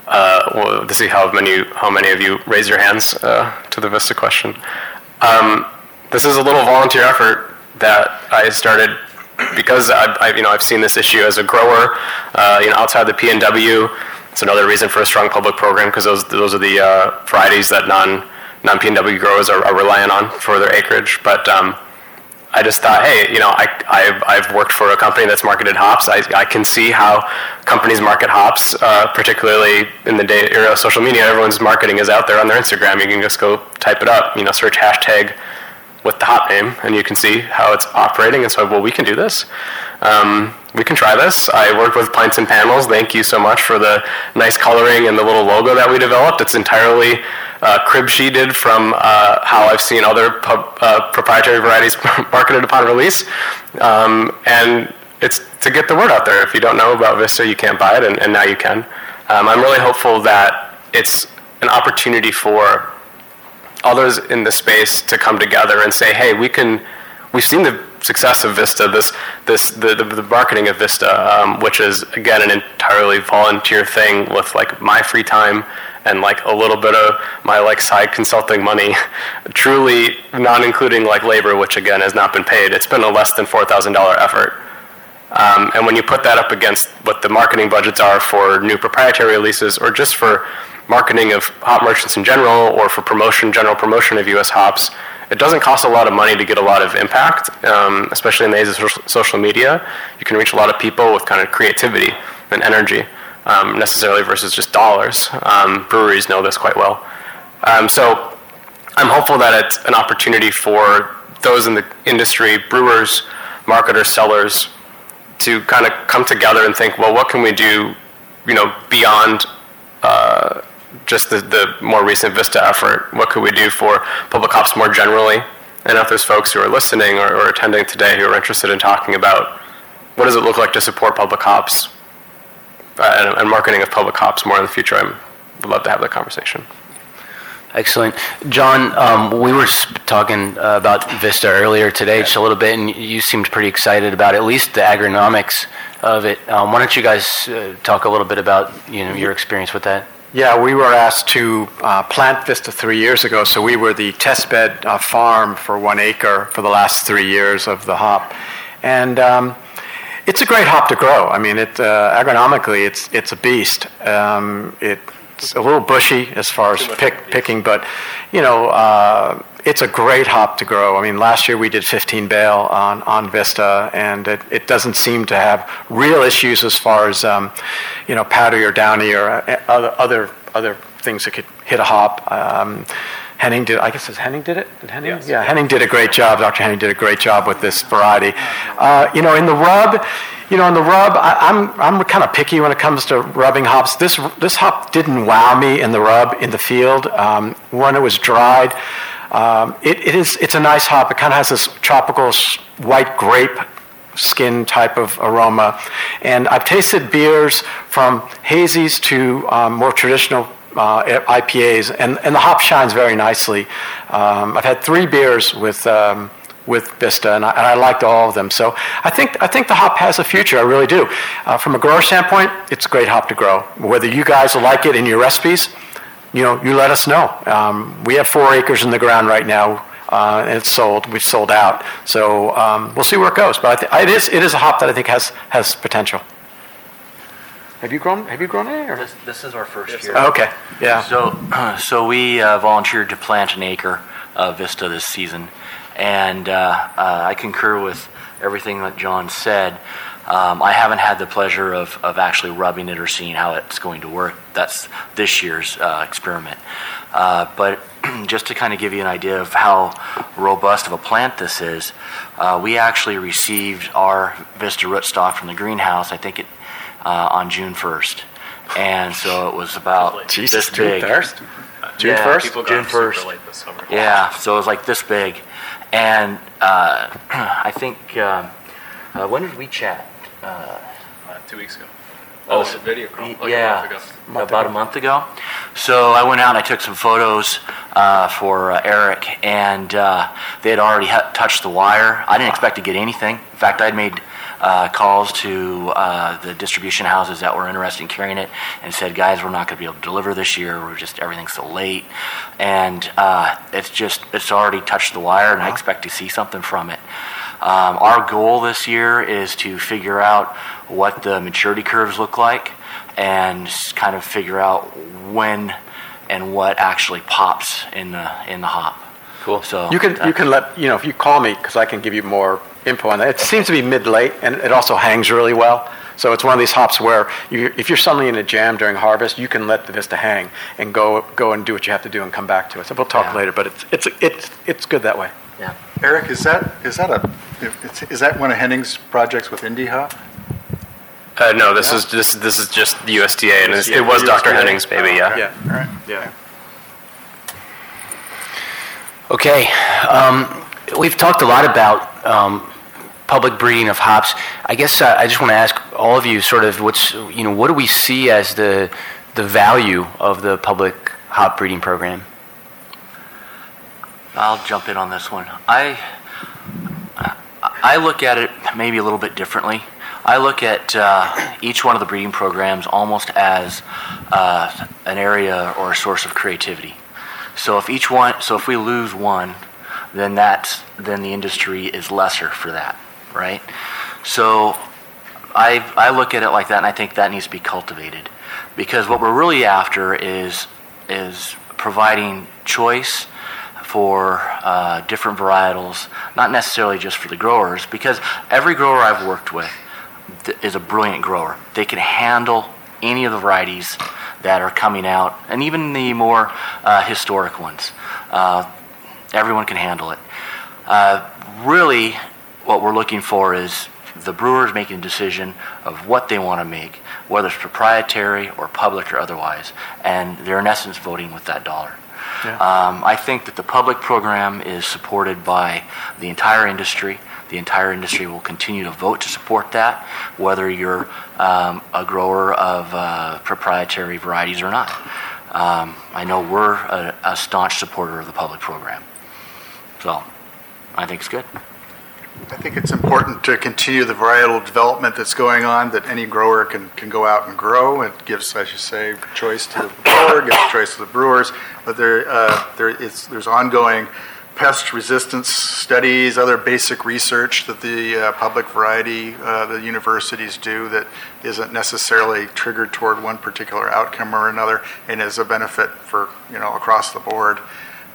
uh, to see how many, how many of you raise your hands uh, to the Vista question. Um, this is a little volunteer effort that I started because I've, I, you know, I've seen this issue as a grower, uh, you know, outside the PNW. It's another reason for a strong public program because those, those are the uh, varieties that non, non-PNW growers are, are, relying on for their acreage. But um, I just thought, hey, you know, I, I've, I've worked for a company that's marketed hops. I, I can see how companies market hops, uh, particularly in the day era of social media. Everyone's marketing is out there on their Instagram. You can just go type it up, you know, search hashtag with the hop name, and you can see how it's operating. And so, well, we can do this. Um, we can try this. I worked with Pints and Panels. Thank you so much for the nice coloring and the little logo that we developed. It's entirely uh, crib sheeted from uh, how I've seen other pub, uh, proprietary varieties marketed upon release. Um, and it's to get the word out there. If you don't know about Vista, you can't buy it, and, and now you can. Um, I'm really hopeful that it's an opportunity for others in the space to come together and say, hey, we can, we've seen the success of Vista, this, this, the, the, the marketing of Vista, um, which is again an entirely volunteer thing with like my free time and like a little bit of my like side consulting money, truly not including like labor, which again has not been paid. It's been a less than four thousand dollar effort. Um, and when you put that up against what the marketing budgets are for new proprietary releases or just for marketing of hop merchants in general or for promotion, general promotion of U.S. hops, it doesn't cost a lot of money to get a lot of impact, um, especially in the age of social media. You can reach a lot of people with kind of creativity and energy, um, necessarily versus just dollars. Um, breweries know this quite well. Um, so I'm hopeful that it's an opportunity for those in the industry, brewers, marketers, sellers, to kind of come together and think, well, what can we do, you know, beyond uh, just the, the more recent Vista effort? What could we do for public ops more generally? And if there's folks who are listening or, or attending today who are interested in talking about what does it look like to support public ops uh, and, and marketing of public ops more in the future, I would love to have that conversation. Excellent. John, um, we were talking uh, about Vista earlier today just a little bit, and you seemed pretty excited about at least the agronomics of it. Um, why don't you guys uh, talk a little bit about you know your experience with that? Yeah, we were asked to uh, plant Vista three years ago, so we were the testbed uh, farm for one acre for the last three years of the hop. And um, it's a great hop to grow. I mean, it, uh, agronomically, it's, it's a beast. Um, it's a little bushy as far as pick, picking, but, you know, uh, it's a great hop to grow. I mean, last year we did 15 bale on, on Vista, and it, it doesn't seem to have real issues as far as, um, you know, powdery or downy or uh, other, other, other things that could hit a hop. Um, Henning did, I guess it's Henning did it? Did Henning? Yes. Yeah, Henning did a great job. Dr. Henning did a great job with this variety. Uh, you know, in the rub, you know, in the rub, I, am I'm, I'm kind of picky when it comes to rubbing hops. This, this hop didn't wow me in the rub in the field. Um, when it was dried, um, it, it is, it's a nice hop. It kind of has this tropical white grape skin type of aroma. And I've tasted beers from hazies to um, more traditional uh, IPAs, and, and the hop shines very nicely. Um, I've had three beers with um, with Vista, and I, and I, liked all of them. So I think I think the hop has a future. I really do. Uh, from a grower standpoint, it's a great hop to grow. Whether you guys like it in your recipes, you know, you let us know. Um, we have four acres in the ground right now. Uh, and it's sold. We've sold out, so um, we'll see where it goes. But th- it is it is a hop that I think has has potential. Have you grown? Have you grown any? Or? This, this is our first year. Oh, okay. Yeah. So, so we uh, volunteered to plant an acre of Vista this season, and uh, uh, I concur with everything that John said. Um, I haven't had the pleasure of, of actually rubbing it or seeing how it's going to work. That's this year's uh, experiment. Uh, but just to kind of give you an idea of how robust of a plant this is, uh, we actually received our Vista rootstock from the greenhouse. I think it uh, on June 1st. And so it was about Jesus, this big. June 1st? June yeah, 1st? People June 1st. Yeah, so it was like this big. And uh, I think, uh, uh, when did we chat? Uh, two weeks ago. Oh, was a video call. Like yeah, a month ago. about a month ago. So I went out and I took some photos uh, for uh, Eric, and uh, they had already ha- touched the wire. I didn't expect to get anything. In fact, I'd made uh, calls to uh, the distribution houses that were interested in carrying it and said, guys, we're not going to be able to deliver this year. We're just, everything's so late. And uh, it's just, it's already touched the wire, and I expect to see something from it. Um, our goal this year is to figure out what the maturity curves look like and kind of figure out when and what actually pops in the in the hop. Cool. So you can you can let you know if you call me because I can give you more info on that. It seems to be mid late, and it also hangs really well. So it's one of these hops where you, if you're suddenly in a jam during harvest, you can let the vista hang and go go and do what you have to do and come back to it. So we'll talk Yeah. later, but it's it's it's it's good that way. yeah. Eric, is that, is that a, is- is that one of Henning's projects with Indie Hop? Uh, no, this is this this is just the USDA, and it's- it was Dr. Henning's baby. Yeah. Yeah. All right. Yeah. Okay, um, we've talked a lot about um, public breeding of hops. I guess uh, I just want to ask all of you, sort of, what's you know, what do we see as the the value of the public hop breeding program? I'll jump in on this one. I I look at it maybe a little bit differently. I look at uh, each one of the breeding programs almost as uh, an area or a source of creativity. So if each one, so if we lose one, then that's then the industry is lesser for that, right? So I I look at it like that, and I think that needs to be cultivated because what we're really after is is providing choice for uh, different varietals, not necessarily just for the growers, because every grower I've worked with th- is a brilliant grower. They can handle any of the varieties that are coming out, and even the more uh, historic ones. Uh, everyone can handle it. Uh, really, what we're looking for is the brewers making a decision of what they want to make, whether it's proprietary or public or otherwise, and they're in essence voting with that dollar. Yeah. Um, I think that the public program is supported by the entire industry. The entire industry will continue to vote to support that, whether you're um, a grower of uh, proprietary varieties or not. Um, I know we're a, a staunch supporter of the public program. So I think it's good. I think it's important to continue the varietal development that's going on, that any grower can, can go out and grow. It gives, as you say, choice to the grower, gives choice to the brewers, but there, uh, there is, there's ongoing pest resistance studies, other basic research that the uh, public variety, uh, the universities do that isn't necessarily triggered toward one particular outcome or another and is a benefit for, you know, across the board.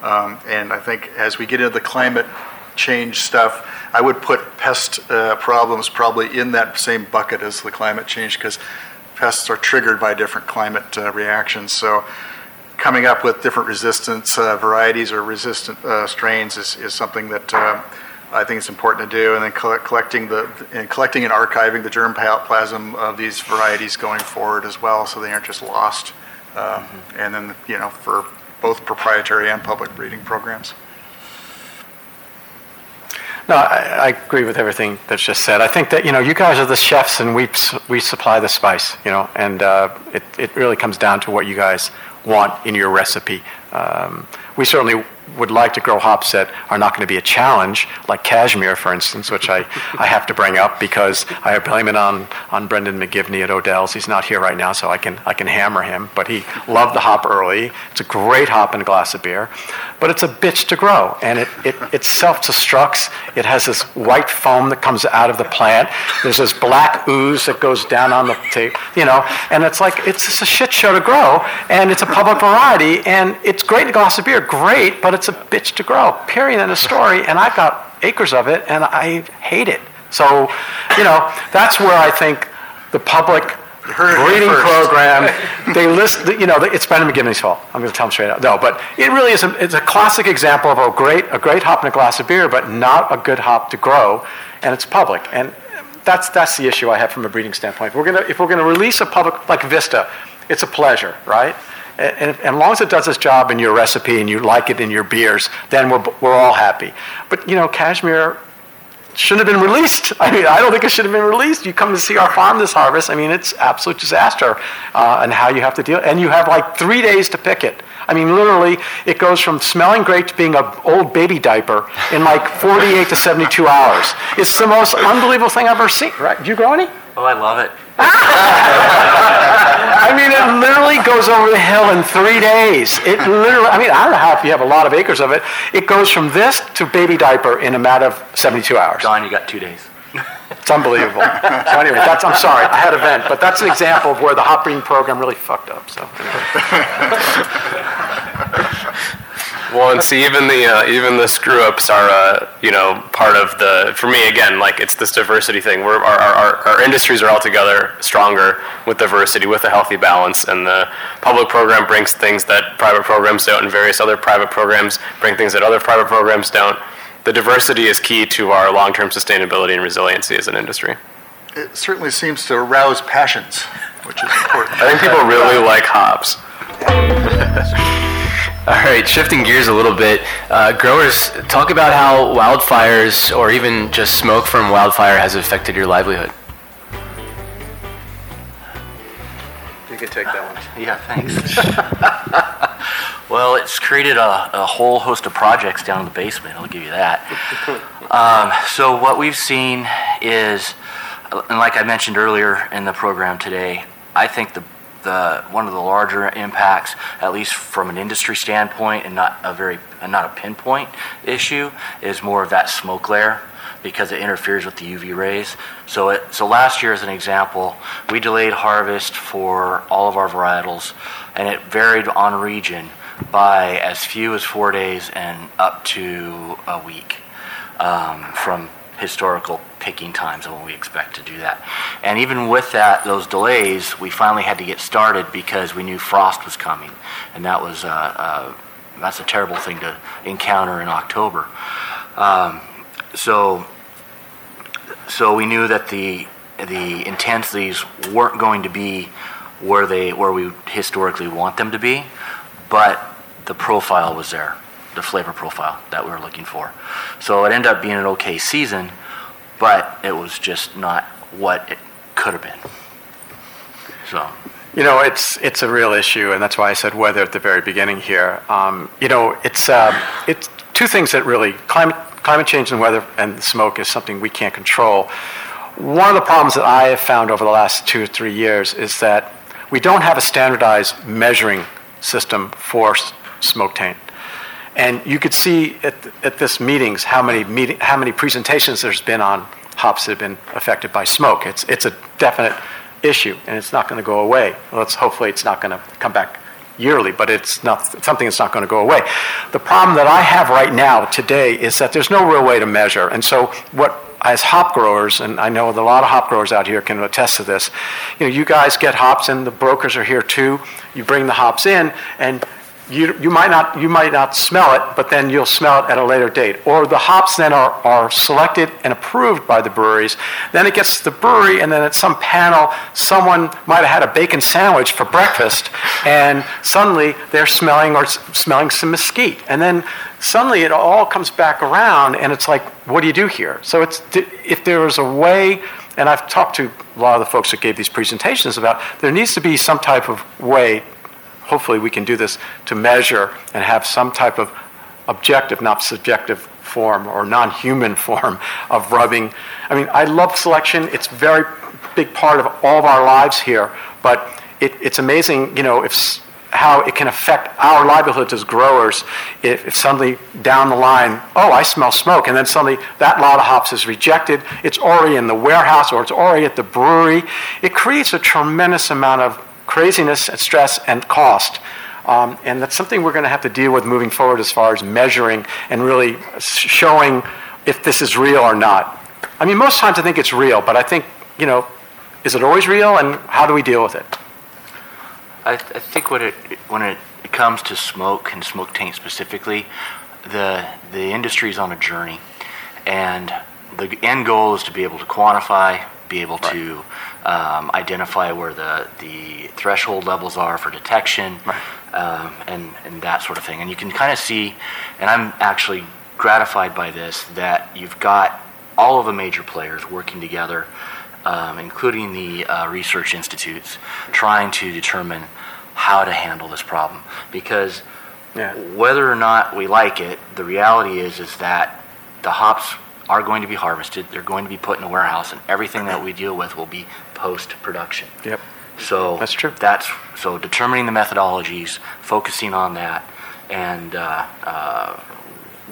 Um, and I think as we get into the climate change stuff, I would put pest uh, problems probably in that same bucket as the climate change because pests are triggered by different climate uh, reactions. So coming up with different resistance uh, varieties or resistant uh, strains is, is something that uh, I think is important to do. And then collect, collecting the and collecting and archiving the germplasm of these varieties going forward as well, so they aren't just lost. Um, And then you know for both proprietary and public breeding programs. No, I, I agree with everything that's just said. I think that you know you guys are the chefs and we we supply the spice, you know, and uh, it it really comes down to what you guys want in your recipe. Um, we certainly would like to grow hops that are not going to be a challenge, like cashmere, for instance, which I, I have to bring up because I blame it on, on Brendan McGivney at Odell's. He's not here right now, so I can, I can hammer him, but he loved the hop early. It's a great hop in a glass of beer, but it's a bitch to grow, and it, it, it self destructs. It has this white foam that comes out of the plant. There's this black ooze that goes down on the tape, you know, and it's like, it's just a shit show to grow, and it's a public variety, and it's great in a glass of beer, great, but it's a bitch to grow. Period. End of story. And I've got acres of it, and I hate it. So, you know, that's where I think the public heard it here breeding program, they list, you know, it's Brendan McGivney's fault. I'm going to tell them straight out. No, but it really is a, it's a classic example of a great, a great hop in a glass of beer, but not a good hop to grow, and it's public. And that's, that's the issue I have from a breeding standpoint. If we're going to, if we're going to release a public, like Vista, it's a pleasure, right? And, and as long as it does its job in your recipe and you like it in your beers, then we're, we're all happy. But, you know, cashmere shouldn't have been released. I mean, I don't think it should have been released. You come to see our farm this harvest. I mean, it's absolute disaster, uh, and how you have to deal. And you have like three days to pick it. I mean, literally, it goes from smelling great to being an old baby diaper in like 48 to 72 hours. It's the most unbelievable thing I've ever seen. Right? Do you grow any? Oh, I love it. I mean, it literally goes over the hill in three days. It literally, I mean, I don't know how if you have a lot of acres of it. It goes from this to baby diaper in a matter of 72 hours. John, you got two days. It's unbelievable. So anyway, that's, I'm sorry, I had a vent, but that's an example of where the hop program really fucked up, so. Well, and see, even the uh, even the screw ups are uh, you know part of the for me again like it's this diversity thing. We're, our, our our industries are all together stronger with diversity, with a healthy balance, and the public program brings things that private programs don't, and various other private programs bring things that other private programs don't. The diversity is key to our long term sustainability and resiliency as an industry. It certainly seems to arouse passions, which is important. I think people really like hops. All right, shifting gears a little bit, uh, growers, talk about how wildfires or even just smoke from wildfire has affected your livelihood. You can take that one. Yeah, thanks. well, it's created a, a whole host of projects down in the basement, I'll give you that. Um, so, what we've seen is, and like I mentioned earlier in the program today, I think the the one of the larger impacts, at least from an industry standpoint, and not a very and not a pinpoint issue, is more of that smoke layer because it interferes with the UV rays. So, it, so last year, as an example, we delayed harvest for all of our varietals, and it varied on region by as few as four days and up to a week um, from historical picking times and when we expect to do that. And even with that, those delays, we finally had to get started because we knew frost was coming, and that was uh, uh, that's a terrible thing to encounter in October. Um, so, so we knew that the the intensities weren't going to be where they where we historically want them to be, but the profile was there, the flavor profile that we were looking for. So it ended up being an okay season, but it was just not what it could have been. So. You know, it's it's a real issue, and that's why I said weather at the very beginning here. Um, you know, it's uh, it's two things that really climate climate change and weather and smoke is something we can't control. One of the problems that I have found over the last two or three years is that we don't have a standardized measuring system for smoke taint. And you could see at, at this meetings how many meeting, how many presentations there's been on hops that have been affected by smoke. It's it's a definite issue, and it's not going to go away. Let's hopefully it's not going to come back yearly, but it's not something that's not going to go away. The problem that I have right now today is that there's no real way to measure, and so what as hop growers, and I know that a lot of hop growers out here can attest to this. You know, you guys get hops, and the brokers are here too. You bring the hops in, and you, you might not you might not smell it, but then you'll smell it at a later date. Or the hops then are, are selected and approved by the breweries. Then it gets to the brewery, and then at some panel, someone might have had a bacon sandwich for breakfast, and suddenly they're smelling or smelling some mesquite, and then suddenly it all comes back around, and it's like, what do you do here? So it's if there was a way. And I've talked to a lot of the folks that gave these presentations about there needs to be some type of way hopefully we can do this to measure and have some type of objective, not subjective form or non-human form of rubbing. I mean, I love selection. It's a very big part of all of our lives here, but it, it's amazing, you know, if how it can affect our livelihoods as growers if, if suddenly down the line, oh, I smell smoke, and then suddenly that lot of hops is rejected. It's already in the warehouse or it's already at the brewery. It creates a tremendous amount of craziness and stress and cost. Um, and that's something we're going to have to deal with moving forward as far as measuring and really showing if this is real or not. I mean, most times I think it's real, but I think, you know, is it always real and how do we deal with it? I, I think when it when it comes to smoke and smoke taint specifically, the the industry is on a journey, and the end goal is to be able to quantify, be able to um, identify where the the threshold levels are for detection, um, and and that sort of thing. And you can kind of see, and I'm actually gratified by this that you've got all of the major players working together um, including the uh, research institutes, trying to determine how to handle this problem. Because Yeah. whether or not we like it, the reality is is that the hops are going to be harvested. They're going to be put in a warehouse, and everything that we deal with will be post production. Yep. So That's true. That's so determining the methodologies, focusing on that, and uh, uh,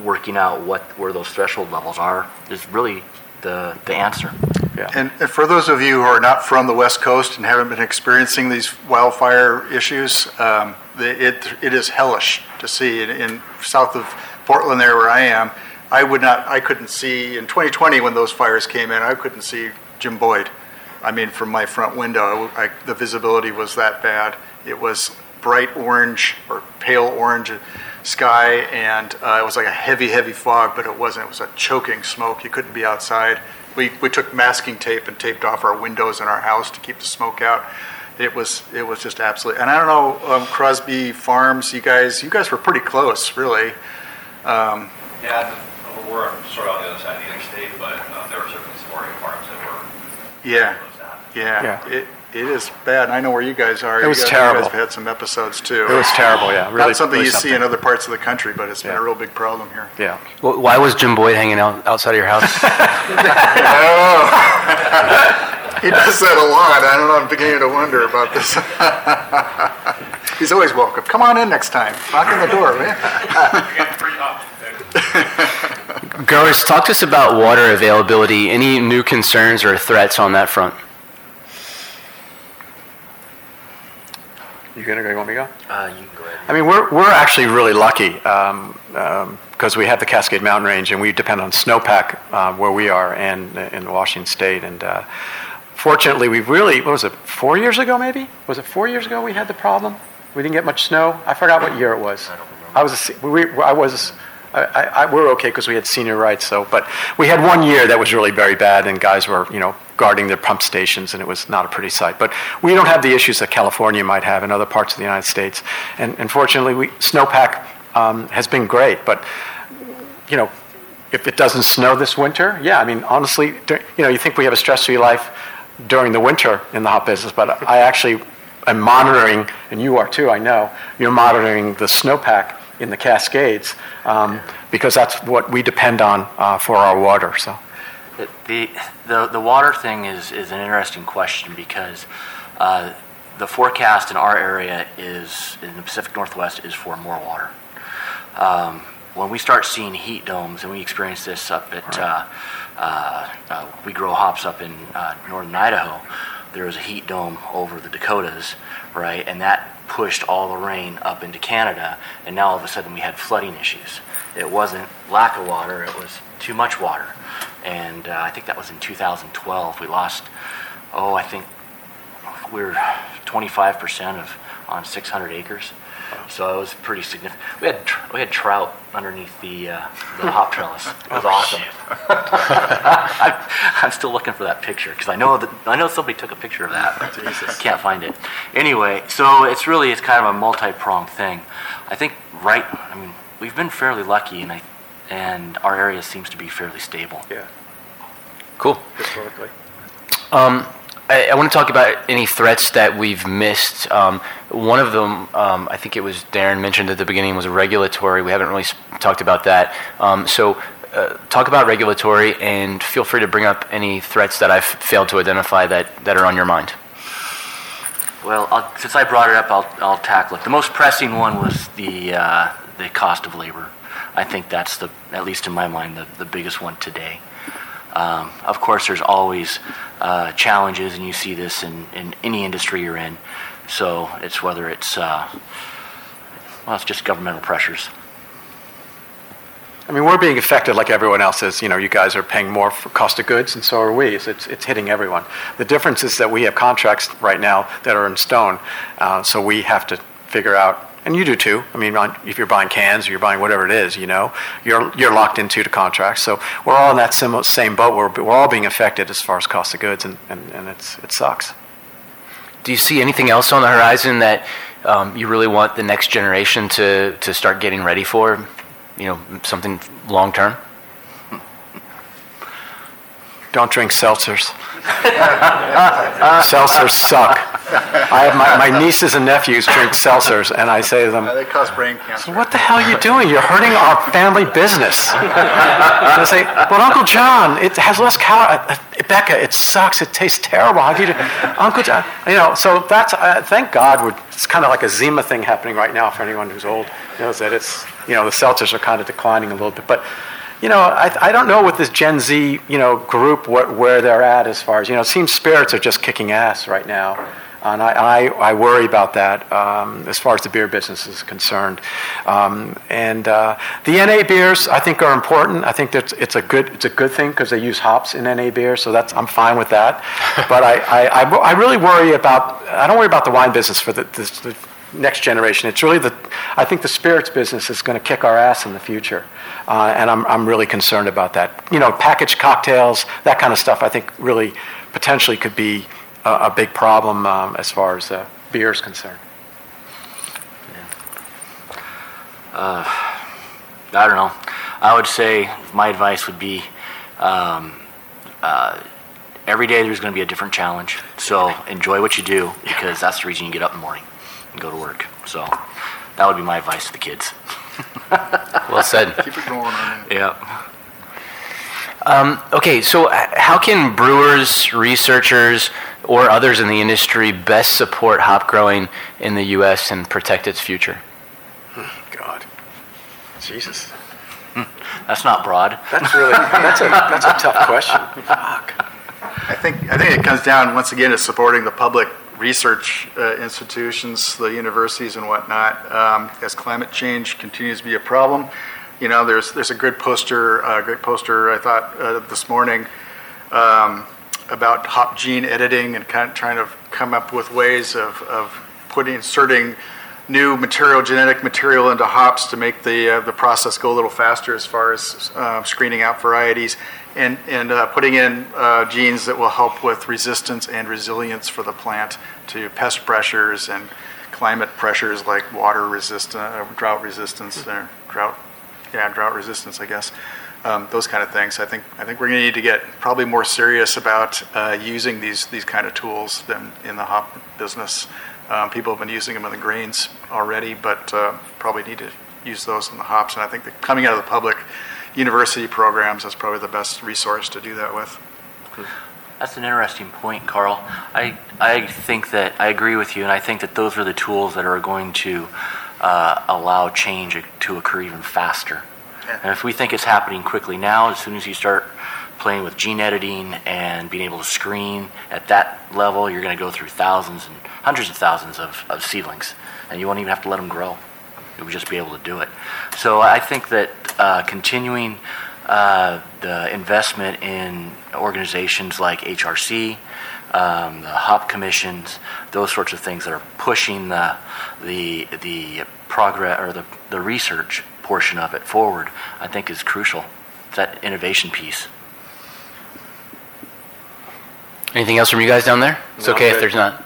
working out what where those threshold levels are is really the the answer. And and for those of you who are not from the West Coast and haven't been experiencing these wildfire issues, um, the- it, it is hellish to see. In, in south of Portland, there where I am, I would not, I couldn't see, in 2020 when those fires came in, I couldn't see Jim Boyd. I mean, from my front window, I, the visibility was that bad. It was bright orange or pale orange sky, and uh, it was like a heavy, heavy fog, but it wasn't. It was a choking smoke. You couldn't be outside. We, we took masking tape and taped off our windows in our house to keep the smoke out. It was it was just absolutely. And I don't know, um, Crosby Farms, you guys, you guys were pretty close, really. Um, Yeah, we're sort of on the other side of the interstate, but uh, there were certainly some Oregon farms that were. Yeah, close to that. yeah, Yeah. It, it is bad. And I know where you guys are. It was you guys, terrible. You guys have had some episodes too. It was terrible, yeah. Really, Not something really you see in other parts of the country, but it's been Yeah. a real big problem here. Yeah. Wh- Why was Jim Boyd hanging out outside of your house? He does that a lot. I don't know. I'm beginning to wonder about this. He's always welcome. Come on in next time. Knock on the door, man. You get free hops. Growers, talk to us about water availability. Any new concerns or threats on that front? You gonna go? You want me to go? Uh, you can go ahead. I mean, we're, we're actually really lucky because we have the Cascade Mountain Range and we depend on snowpack uh, where we are and in Washington State. And uh, fortunately, we've really, what was it, four years ago maybe? Was it four years ago we had the problem? We didn't get much snow? I forgot what year it was. I don't remember. I was, a se- we, I was, I, I, we're okay because we had senior rights, so, but we had one year that was really very bad and guys were, you know, guarding their pump stations and it was not a pretty sight. But we don't have the issues that California might have in other parts of the United States. And unfortunately, we, snowpack um, has been great, but, you know, if it doesn't snow this winter, yeah, I mean, honestly, you know, you think we have a stress-free life during the winter in the hop business, but I actually am monitoring, and you are too, I know, you're monitoring the snowpack in the Cascades um, because that's what we depend on uh, for our water. So, The, the, the, water thing is, is an interesting question because uh, the forecast in our area is, in the Pacific Northwest, is for more water. Um, when we start seeing heat domes, and we experience this up at, uh, uh, uh, we grow hops up in uh, northern Idaho, there was a heat dome over the Dakotas, right? And that pushed all the rain up into Canada, and now all of a sudden we had flooding issues. It wasn't lack of water, it was too much water. And uh, I think that was in 2012. We lost, oh, I think we we're 25% of on 600 acres. So it was pretty significant. We had tr- we had trout underneath the uh, the hop trellis. It was awesome. I'm, I'm still looking for that picture because I know that I know somebody took a picture of that. I can't find it. Anyway, so it's really it's kind of a multi-pronged thing. I think right. I mean, we've been fairly lucky, and I and our area seems to be fairly stable. yeah, Cool. historically. Um, I, I want to talk about any threats that we've missed. Um, one of them, um, I think it was Darren mentioned at the beginning, was regulatory. We haven't really talked about that. Um, so, uh, talk about regulatory, and feel free to bring up any threats that I've failed to identify that, that are on your mind. Well, I'll, since I brought it up, I'll, I'll tackle it. The most pressing one was the, uh, the cost of labor. I think that's the, at least in my mind, the, the biggest one today. Um, of course, there's always uh, challenges, and you see this in, in any industry you're in. So it's whether it's, uh, well, it's just governmental pressures. I mean, we're being affected like everyone else is. You know, you guys are paying more for cost of goods, and so are we. It's, it's, it's hitting everyone. The difference is that we have contracts right now that are in stone, uh, so we have to figure out, and you do too. I mean, if you're buying cans or you're buying whatever it is, you know, you're, you're locked into the contracts. So we're all in that sim- same boat. We're, we're all being affected as far as cost of goods, and, and, and it's, it sucks. Do you see anything else on the horizon that um, you really want the next generation to, to start getting ready for? You know, something long term? Don't drink seltzers. seltzers suck. I have my, my nieces and nephews drink seltzers, and I say to them, Uh, They cause brain cancer. So what the hell are you doing? You're hurting our family business. and I say, but Uncle John, it has less calories. Uh, Becca, it sucks. It tastes terrible. How do you do? Uncle John, you know, so that's, uh, thank God, we're, it's kind of like a Zima thing happening right now for anyone who's old. Knows that it's, you know, the seltzers are kind of declining a little bit. But, you know, I, I don't know with this Gen Z, you know, group what, where they're at as far as, you know, it seems spirits are just kicking ass right now. And I, I, I worry about that um, as far as the beer business is concerned. Um, and uh, the NA beers, I think, are important. I think that it's a good, it's a good thing because they use hops in NA beer, so that's, I'm fine with that. but I, I, I, I really worry about, I don't worry about the wine business for the, the, the next generation. It's really the, I think the spirits business is going to kick our ass in the future. Uh, and I'm, I'm really concerned about that. You know, packaged cocktails, that kind of stuff, I think really potentially could be a, a big problem um, as far as uh, beer is concerned. Uh, I don't know. I would say my advice would be um, uh, every day there's going to be a different challenge. So enjoy what you do because that's the reason you get up in the morning and go to work. So that would be my advice to the kids. Well said. Keep it going on. Yeah. Um, okay, so uh, how can brewers, researchers, or others in the industry best support hop growing in the U.S. and protect its future? God. Jesus. That's not broad. That's really, that's a, that's a tough question. Fuck. I think, I think it comes down, once again, to supporting the public research uh, institutions, the universities and whatnot. Um, As climate change continues to be a problem, you know, there's, there's a good poster, uh, great poster, I thought, uh, this morning um, about hop gene editing and kind of trying to come up with ways of, of putting, inserting new material, genetic material into hops to make the, uh, the process go a little faster as far as uh, screening out varieties and, and uh, putting in uh, genes that will help with resistance and resilience for the plant to pest pressures and climate pressures like water resistance, uh, drought resistance, or drought, yeah, drought resistance, I guess. Um, those kind of things. I think I think we're going to need to get probably more serious about uh, using these these kind of tools than in the hop business. Um, people have been using them in the grains already, but uh, probably need to use those in the hops. And I think coming out of the public university programs, that's probably the best resource to do that with. That's an interesting point, Karl. I, I think that I agree with you, and I think that those are the tools that are going to uh, allow change to occur even faster. And if we think it's happening quickly now, as soon as you start playing with gene editing and being able to screen at that level, you're going to go through thousands and hundreds of thousands of, of seedlings, and you won't even have to let them grow. You'll just be able to do it. So I think that uh, continuing uh, the investment in organizations like HRC, um, the HOP commissions, those sorts of things that are pushing the the the progress or the, the research portion of it forward, I think is crucial. It's that innovation piece. Anything else from you guys down there? It's No, okay if there's not.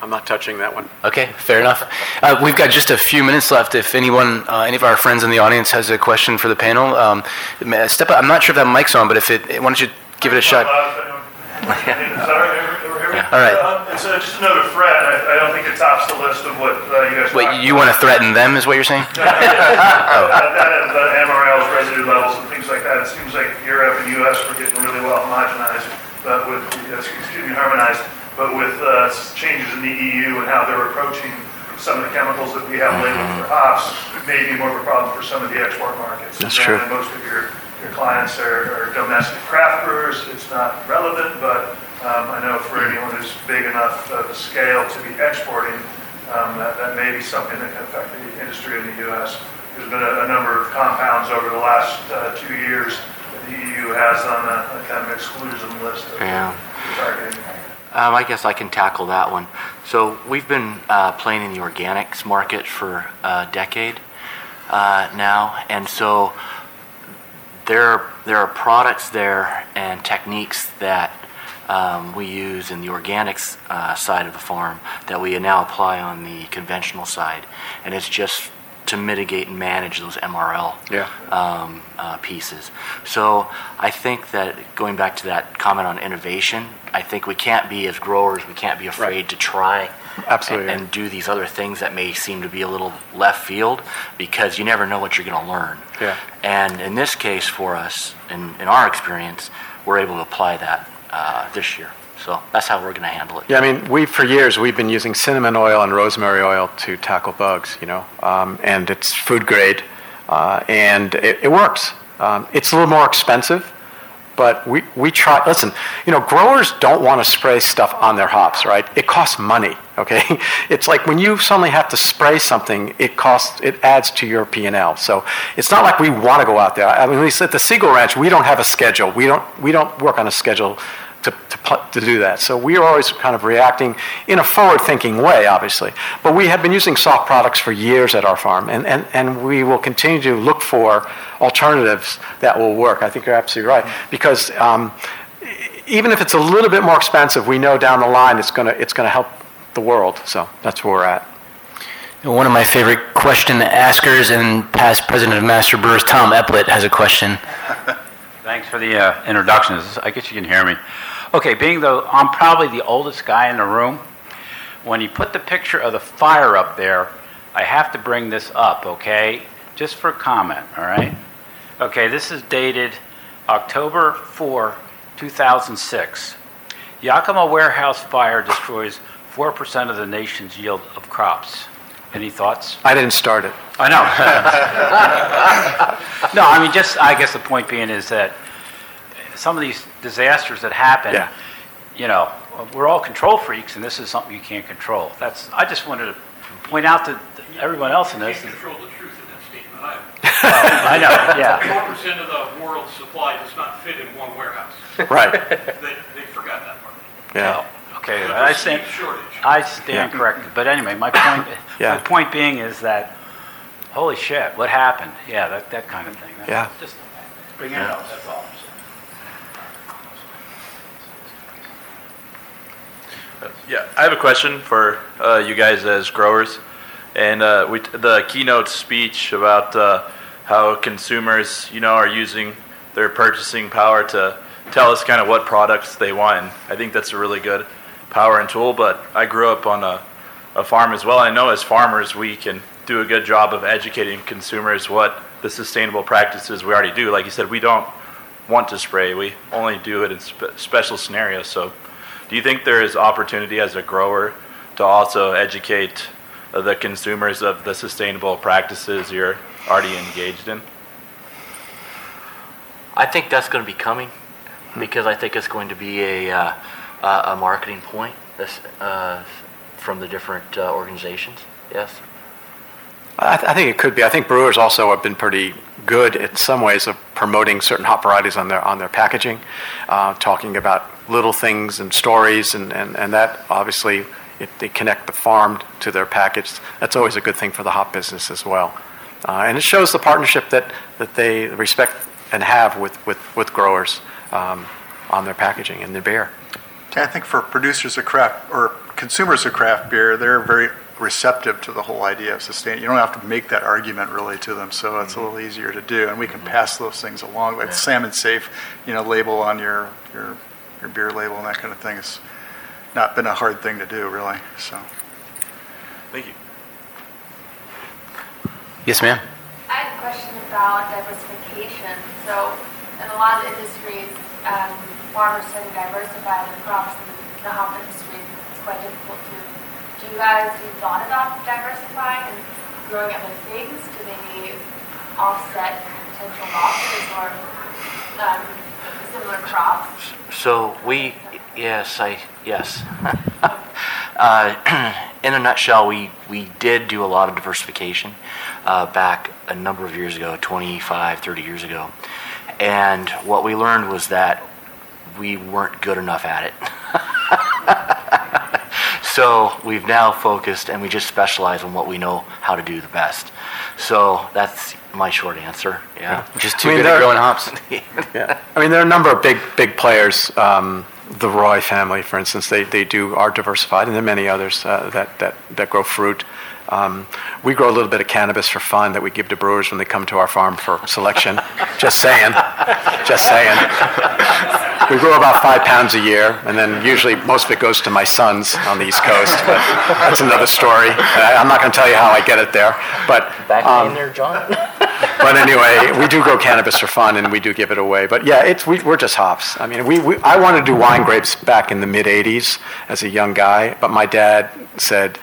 I'm not touching that one. Okay, fair enough. Uh, we've got just a few minutes left. If anyone, uh, any of our friends in the audience has a question for the panel, um, step up. I'm not sure if that mic's on, but if it, why don't you give it a shot? All right. It's uh, just another threat. I, I don't think it tops the list of what uh, you guys. Wait, talked you want to threaten them, is what you're saying? about. That, that, the MRLs, residue levels, and things like that. It seems like Europe and U.S. were getting really well homogenized, but with yes, excuse me, harmonized, but with uh, changes in the EU and how they're approaching some of the chemicals that we have labeled for hops, it may be more of a problem for some of the export markets. That's And true. Most of your your clients are, are domestic craft brewers. It's not relevant, but um, I know for anyone who's big enough of a scale to be exporting, um, that, that may be something that can affect the industry in the U.S. There's been a, a number of compounds over the last uh, two years that the EU has on a, a kind of exclusion list of Yeah. targeting. Um, I guess I can tackle that one. So we've been uh, playing in the organics market for a decade uh, now, and so there there are products there and techniques that um, we use in the organics uh, side of the farm that we now apply on the conventional side, and it's just to mitigate and manage those MRL Yeah. um, uh, pieces. So I think that going back to that comment on innovation, I think we can't be as growers, we can't be afraid to try. Absolutely, And, and do these other things that may seem to be a little left field because you never know what you're going to learn. Yeah. And in this case, for us, in, in our experience, we're able to apply that uh, this year. So that's how we're going to handle it. Yeah, I mean, we for years we've been using cinnamon oil and rosemary oil to tackle bugs, you know, um, and it's food grade, uh, and it, it works. Um, it's a little more expensive, but we, we try. Listen, you know, growers don't want to spray stuff on their hops, right? It costs money. Okay, it's like when you suddenly have to spray something, it costs, it adds to your P and L. So it's not like we want to go out there. I mean, at least at the Segal Ranch, we don't have a schedule. We don't we don't work on a schedule to, to, to do that. So we are always kind of reacting in a forward thinking way, obviously. But we have been using soft products for years at our farm, and, and, and we will continue to look for alternatives that will work. I think you're absolutely right. Because um, even if it's a little bit more expensive, we know down the line it's going to it's gonna help the world. So that's where we're at. One of my favorite question askers and past president of Master Brewers, Tom Epplett, has a question. Thanks for the uh, introductions. I guess you can hear me. Okay, being the I'm probably the oldest guy in the room. When you put the picture of the fire up there, I have to bring this up, okay? Just for comment, all right? Okay, this is dated October 4, 2006. Yakima warehouse fire destroys 4% of the nation's yield of crops. Any thoughts? I didn't start it. I know. no, I mean, just, I guess the point being is that some of these disasters that happen, Yeah. you know, we're all control freaks, and this is something you can't control. That's, I just wanted to point out to everyone else in this. can't control the truth in that statement either. Well, I know, yeah. Four percent of the world's supply does not fit in one warehouse. Right. They, they forgot that part. Yeah. Okay, I stand, I stand Yeah. corrected. But anyway, my point, Yeah. my point being is that, holy shit, what happened? Yeah, that, that kind of thing. That's Yeah. Just bring it up, that's all. Yeah, I have a question for uh, you guys as growers, and uh, we the keynote speech about uh, how consumers, you know, are using their purchasing power to tell us kind of what products they want. And I think that's a really good power and tool. But I grew up on a, a farm as well. I know as farmers we can do a good job of educating consumers what the sustainable practices we already do. Like you said, we don't want to spray. We only do it in spe- special scenarios. So, do you think there is opportunity as a grower to also educate uh, the consumers of the sustainable practices you're already engaged in? I think that's going to be coming because I think it's going to be a, uh, uh, a marketing point this, uh, from the different uh, organizations. Yes. I, th- I think it could be. I think brewers also have been pretty good in some ways of promoting certain hop varieties on their on their packaging, uh, talking about little things and stories, and, and, and that obviously if they connect the farm to their package, that's always a good thing for the hop business as well. Uh, and it shows the partnership that, that they respect and have with, with, with growers um, on their packaging and their beer. Yeah, I think for producers of craft or consumers of craft beer, they're very receptive to the whole idea of sustain. You don't have to make that argument really to them, so it's a little easier to do, and we can pass those things along. Like salmon safe, you know, label on your your your beer label and that kind of thing has not been a hard thing to do, really. So, thank you. Yes, ma'am. I had a question about diversification. So, in a lot of industries, um, farmers tend to diversify their crops. In the hop industry, it's quite difficult to. Do you guys have you thought about diversifying and growing other things to maybe offset potential losses or um, crops? So we, yes, I, yes. uh, in a nutshell, we, we did do a lot of diversification uh, back a number of years ago, 25, 30 years ago. And what we learned was that we weren't good enough at it. so we've now focused and we just specialize in what we know how to do the best. So that's my short answer. Yeah. Just too I mean, there- yeah. I mean, there are a number of big, big players. Um, the Roy family, for instance, they, they do are diversified, and there are many others uh, that, that, that grow fruit. Um, we grow a little bit of cannabis for fun that we give to brewers when they come to our farm for selection. Just saying. Just saying. We grow about five pounds a year, and then usually most of it goes to my sons on the East Coast. But that's another story. I, I'm not going to tell you how I get it there. But Back um, in there, John. but anyway, we do grow cannabis for fun, and we do give it away. But yeah, it's we, we're just hops. I mean, we, we I wanted to do wine grapes back in the mid '80s as a young guy, but my dad said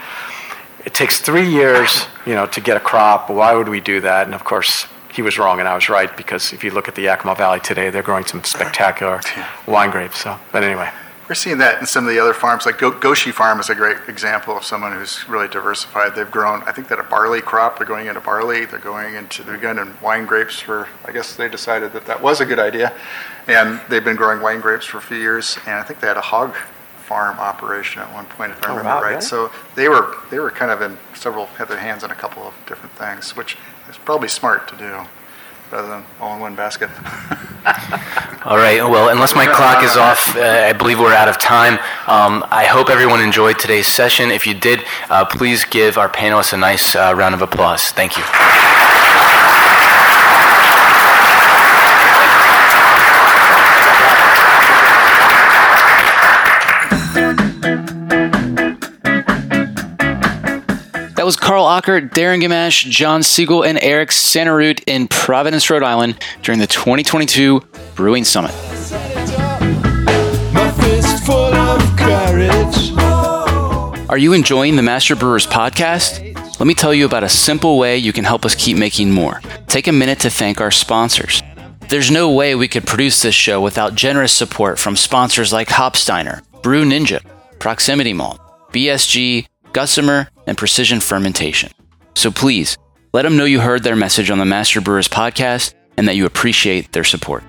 it takes three years, you know, to get a crop. Why would we do that? And of course, he was wrong, and I was right because if you look at the Yakima Valley today, they're growing some spectacular wine grapes. So, but anyway. We're seeing that in some of the other farms, like Go- Goschie Farm is a great example of someone who's really diversified. They've grown, I think, that a barley crop. They're going into barley. They're going into they're going in wine grapes for. I guess they decided that that was a good idea, and they've been growing wine grapes for a few years. And I think they had a hog farm operation at one point, if I Oh, remember wow, right. really? So they were they were kind of in several had their hands in a couple of different things, which is probably smart to do, rather than all in one basket. All right. Well, unless my clock is off, uh, I believe we're out of time. Um, I hope everyone enjoyed today's session. If you did, uh, please give our panelists a nice uh, round of applause. Thank you. That was Karl Ockert, Darren Gamache, John Segal, and Eric Sannerud in Providence, Rhode Island during the 2022 Brewing Summit. Are you enjoying the Master Brewers podcast? Let me tell you about a simple way you can help us keep making more. Take a minute to thank our sponsors. There's no way we could produce this show without generous support from sponsors like Hopsteiner, Brew Ninja, Proximity Malt, BSG, Gusmer, and Precision Fermentation. So please, let them know you heard their message on the Master Brewers podcast and that you appreciate their support.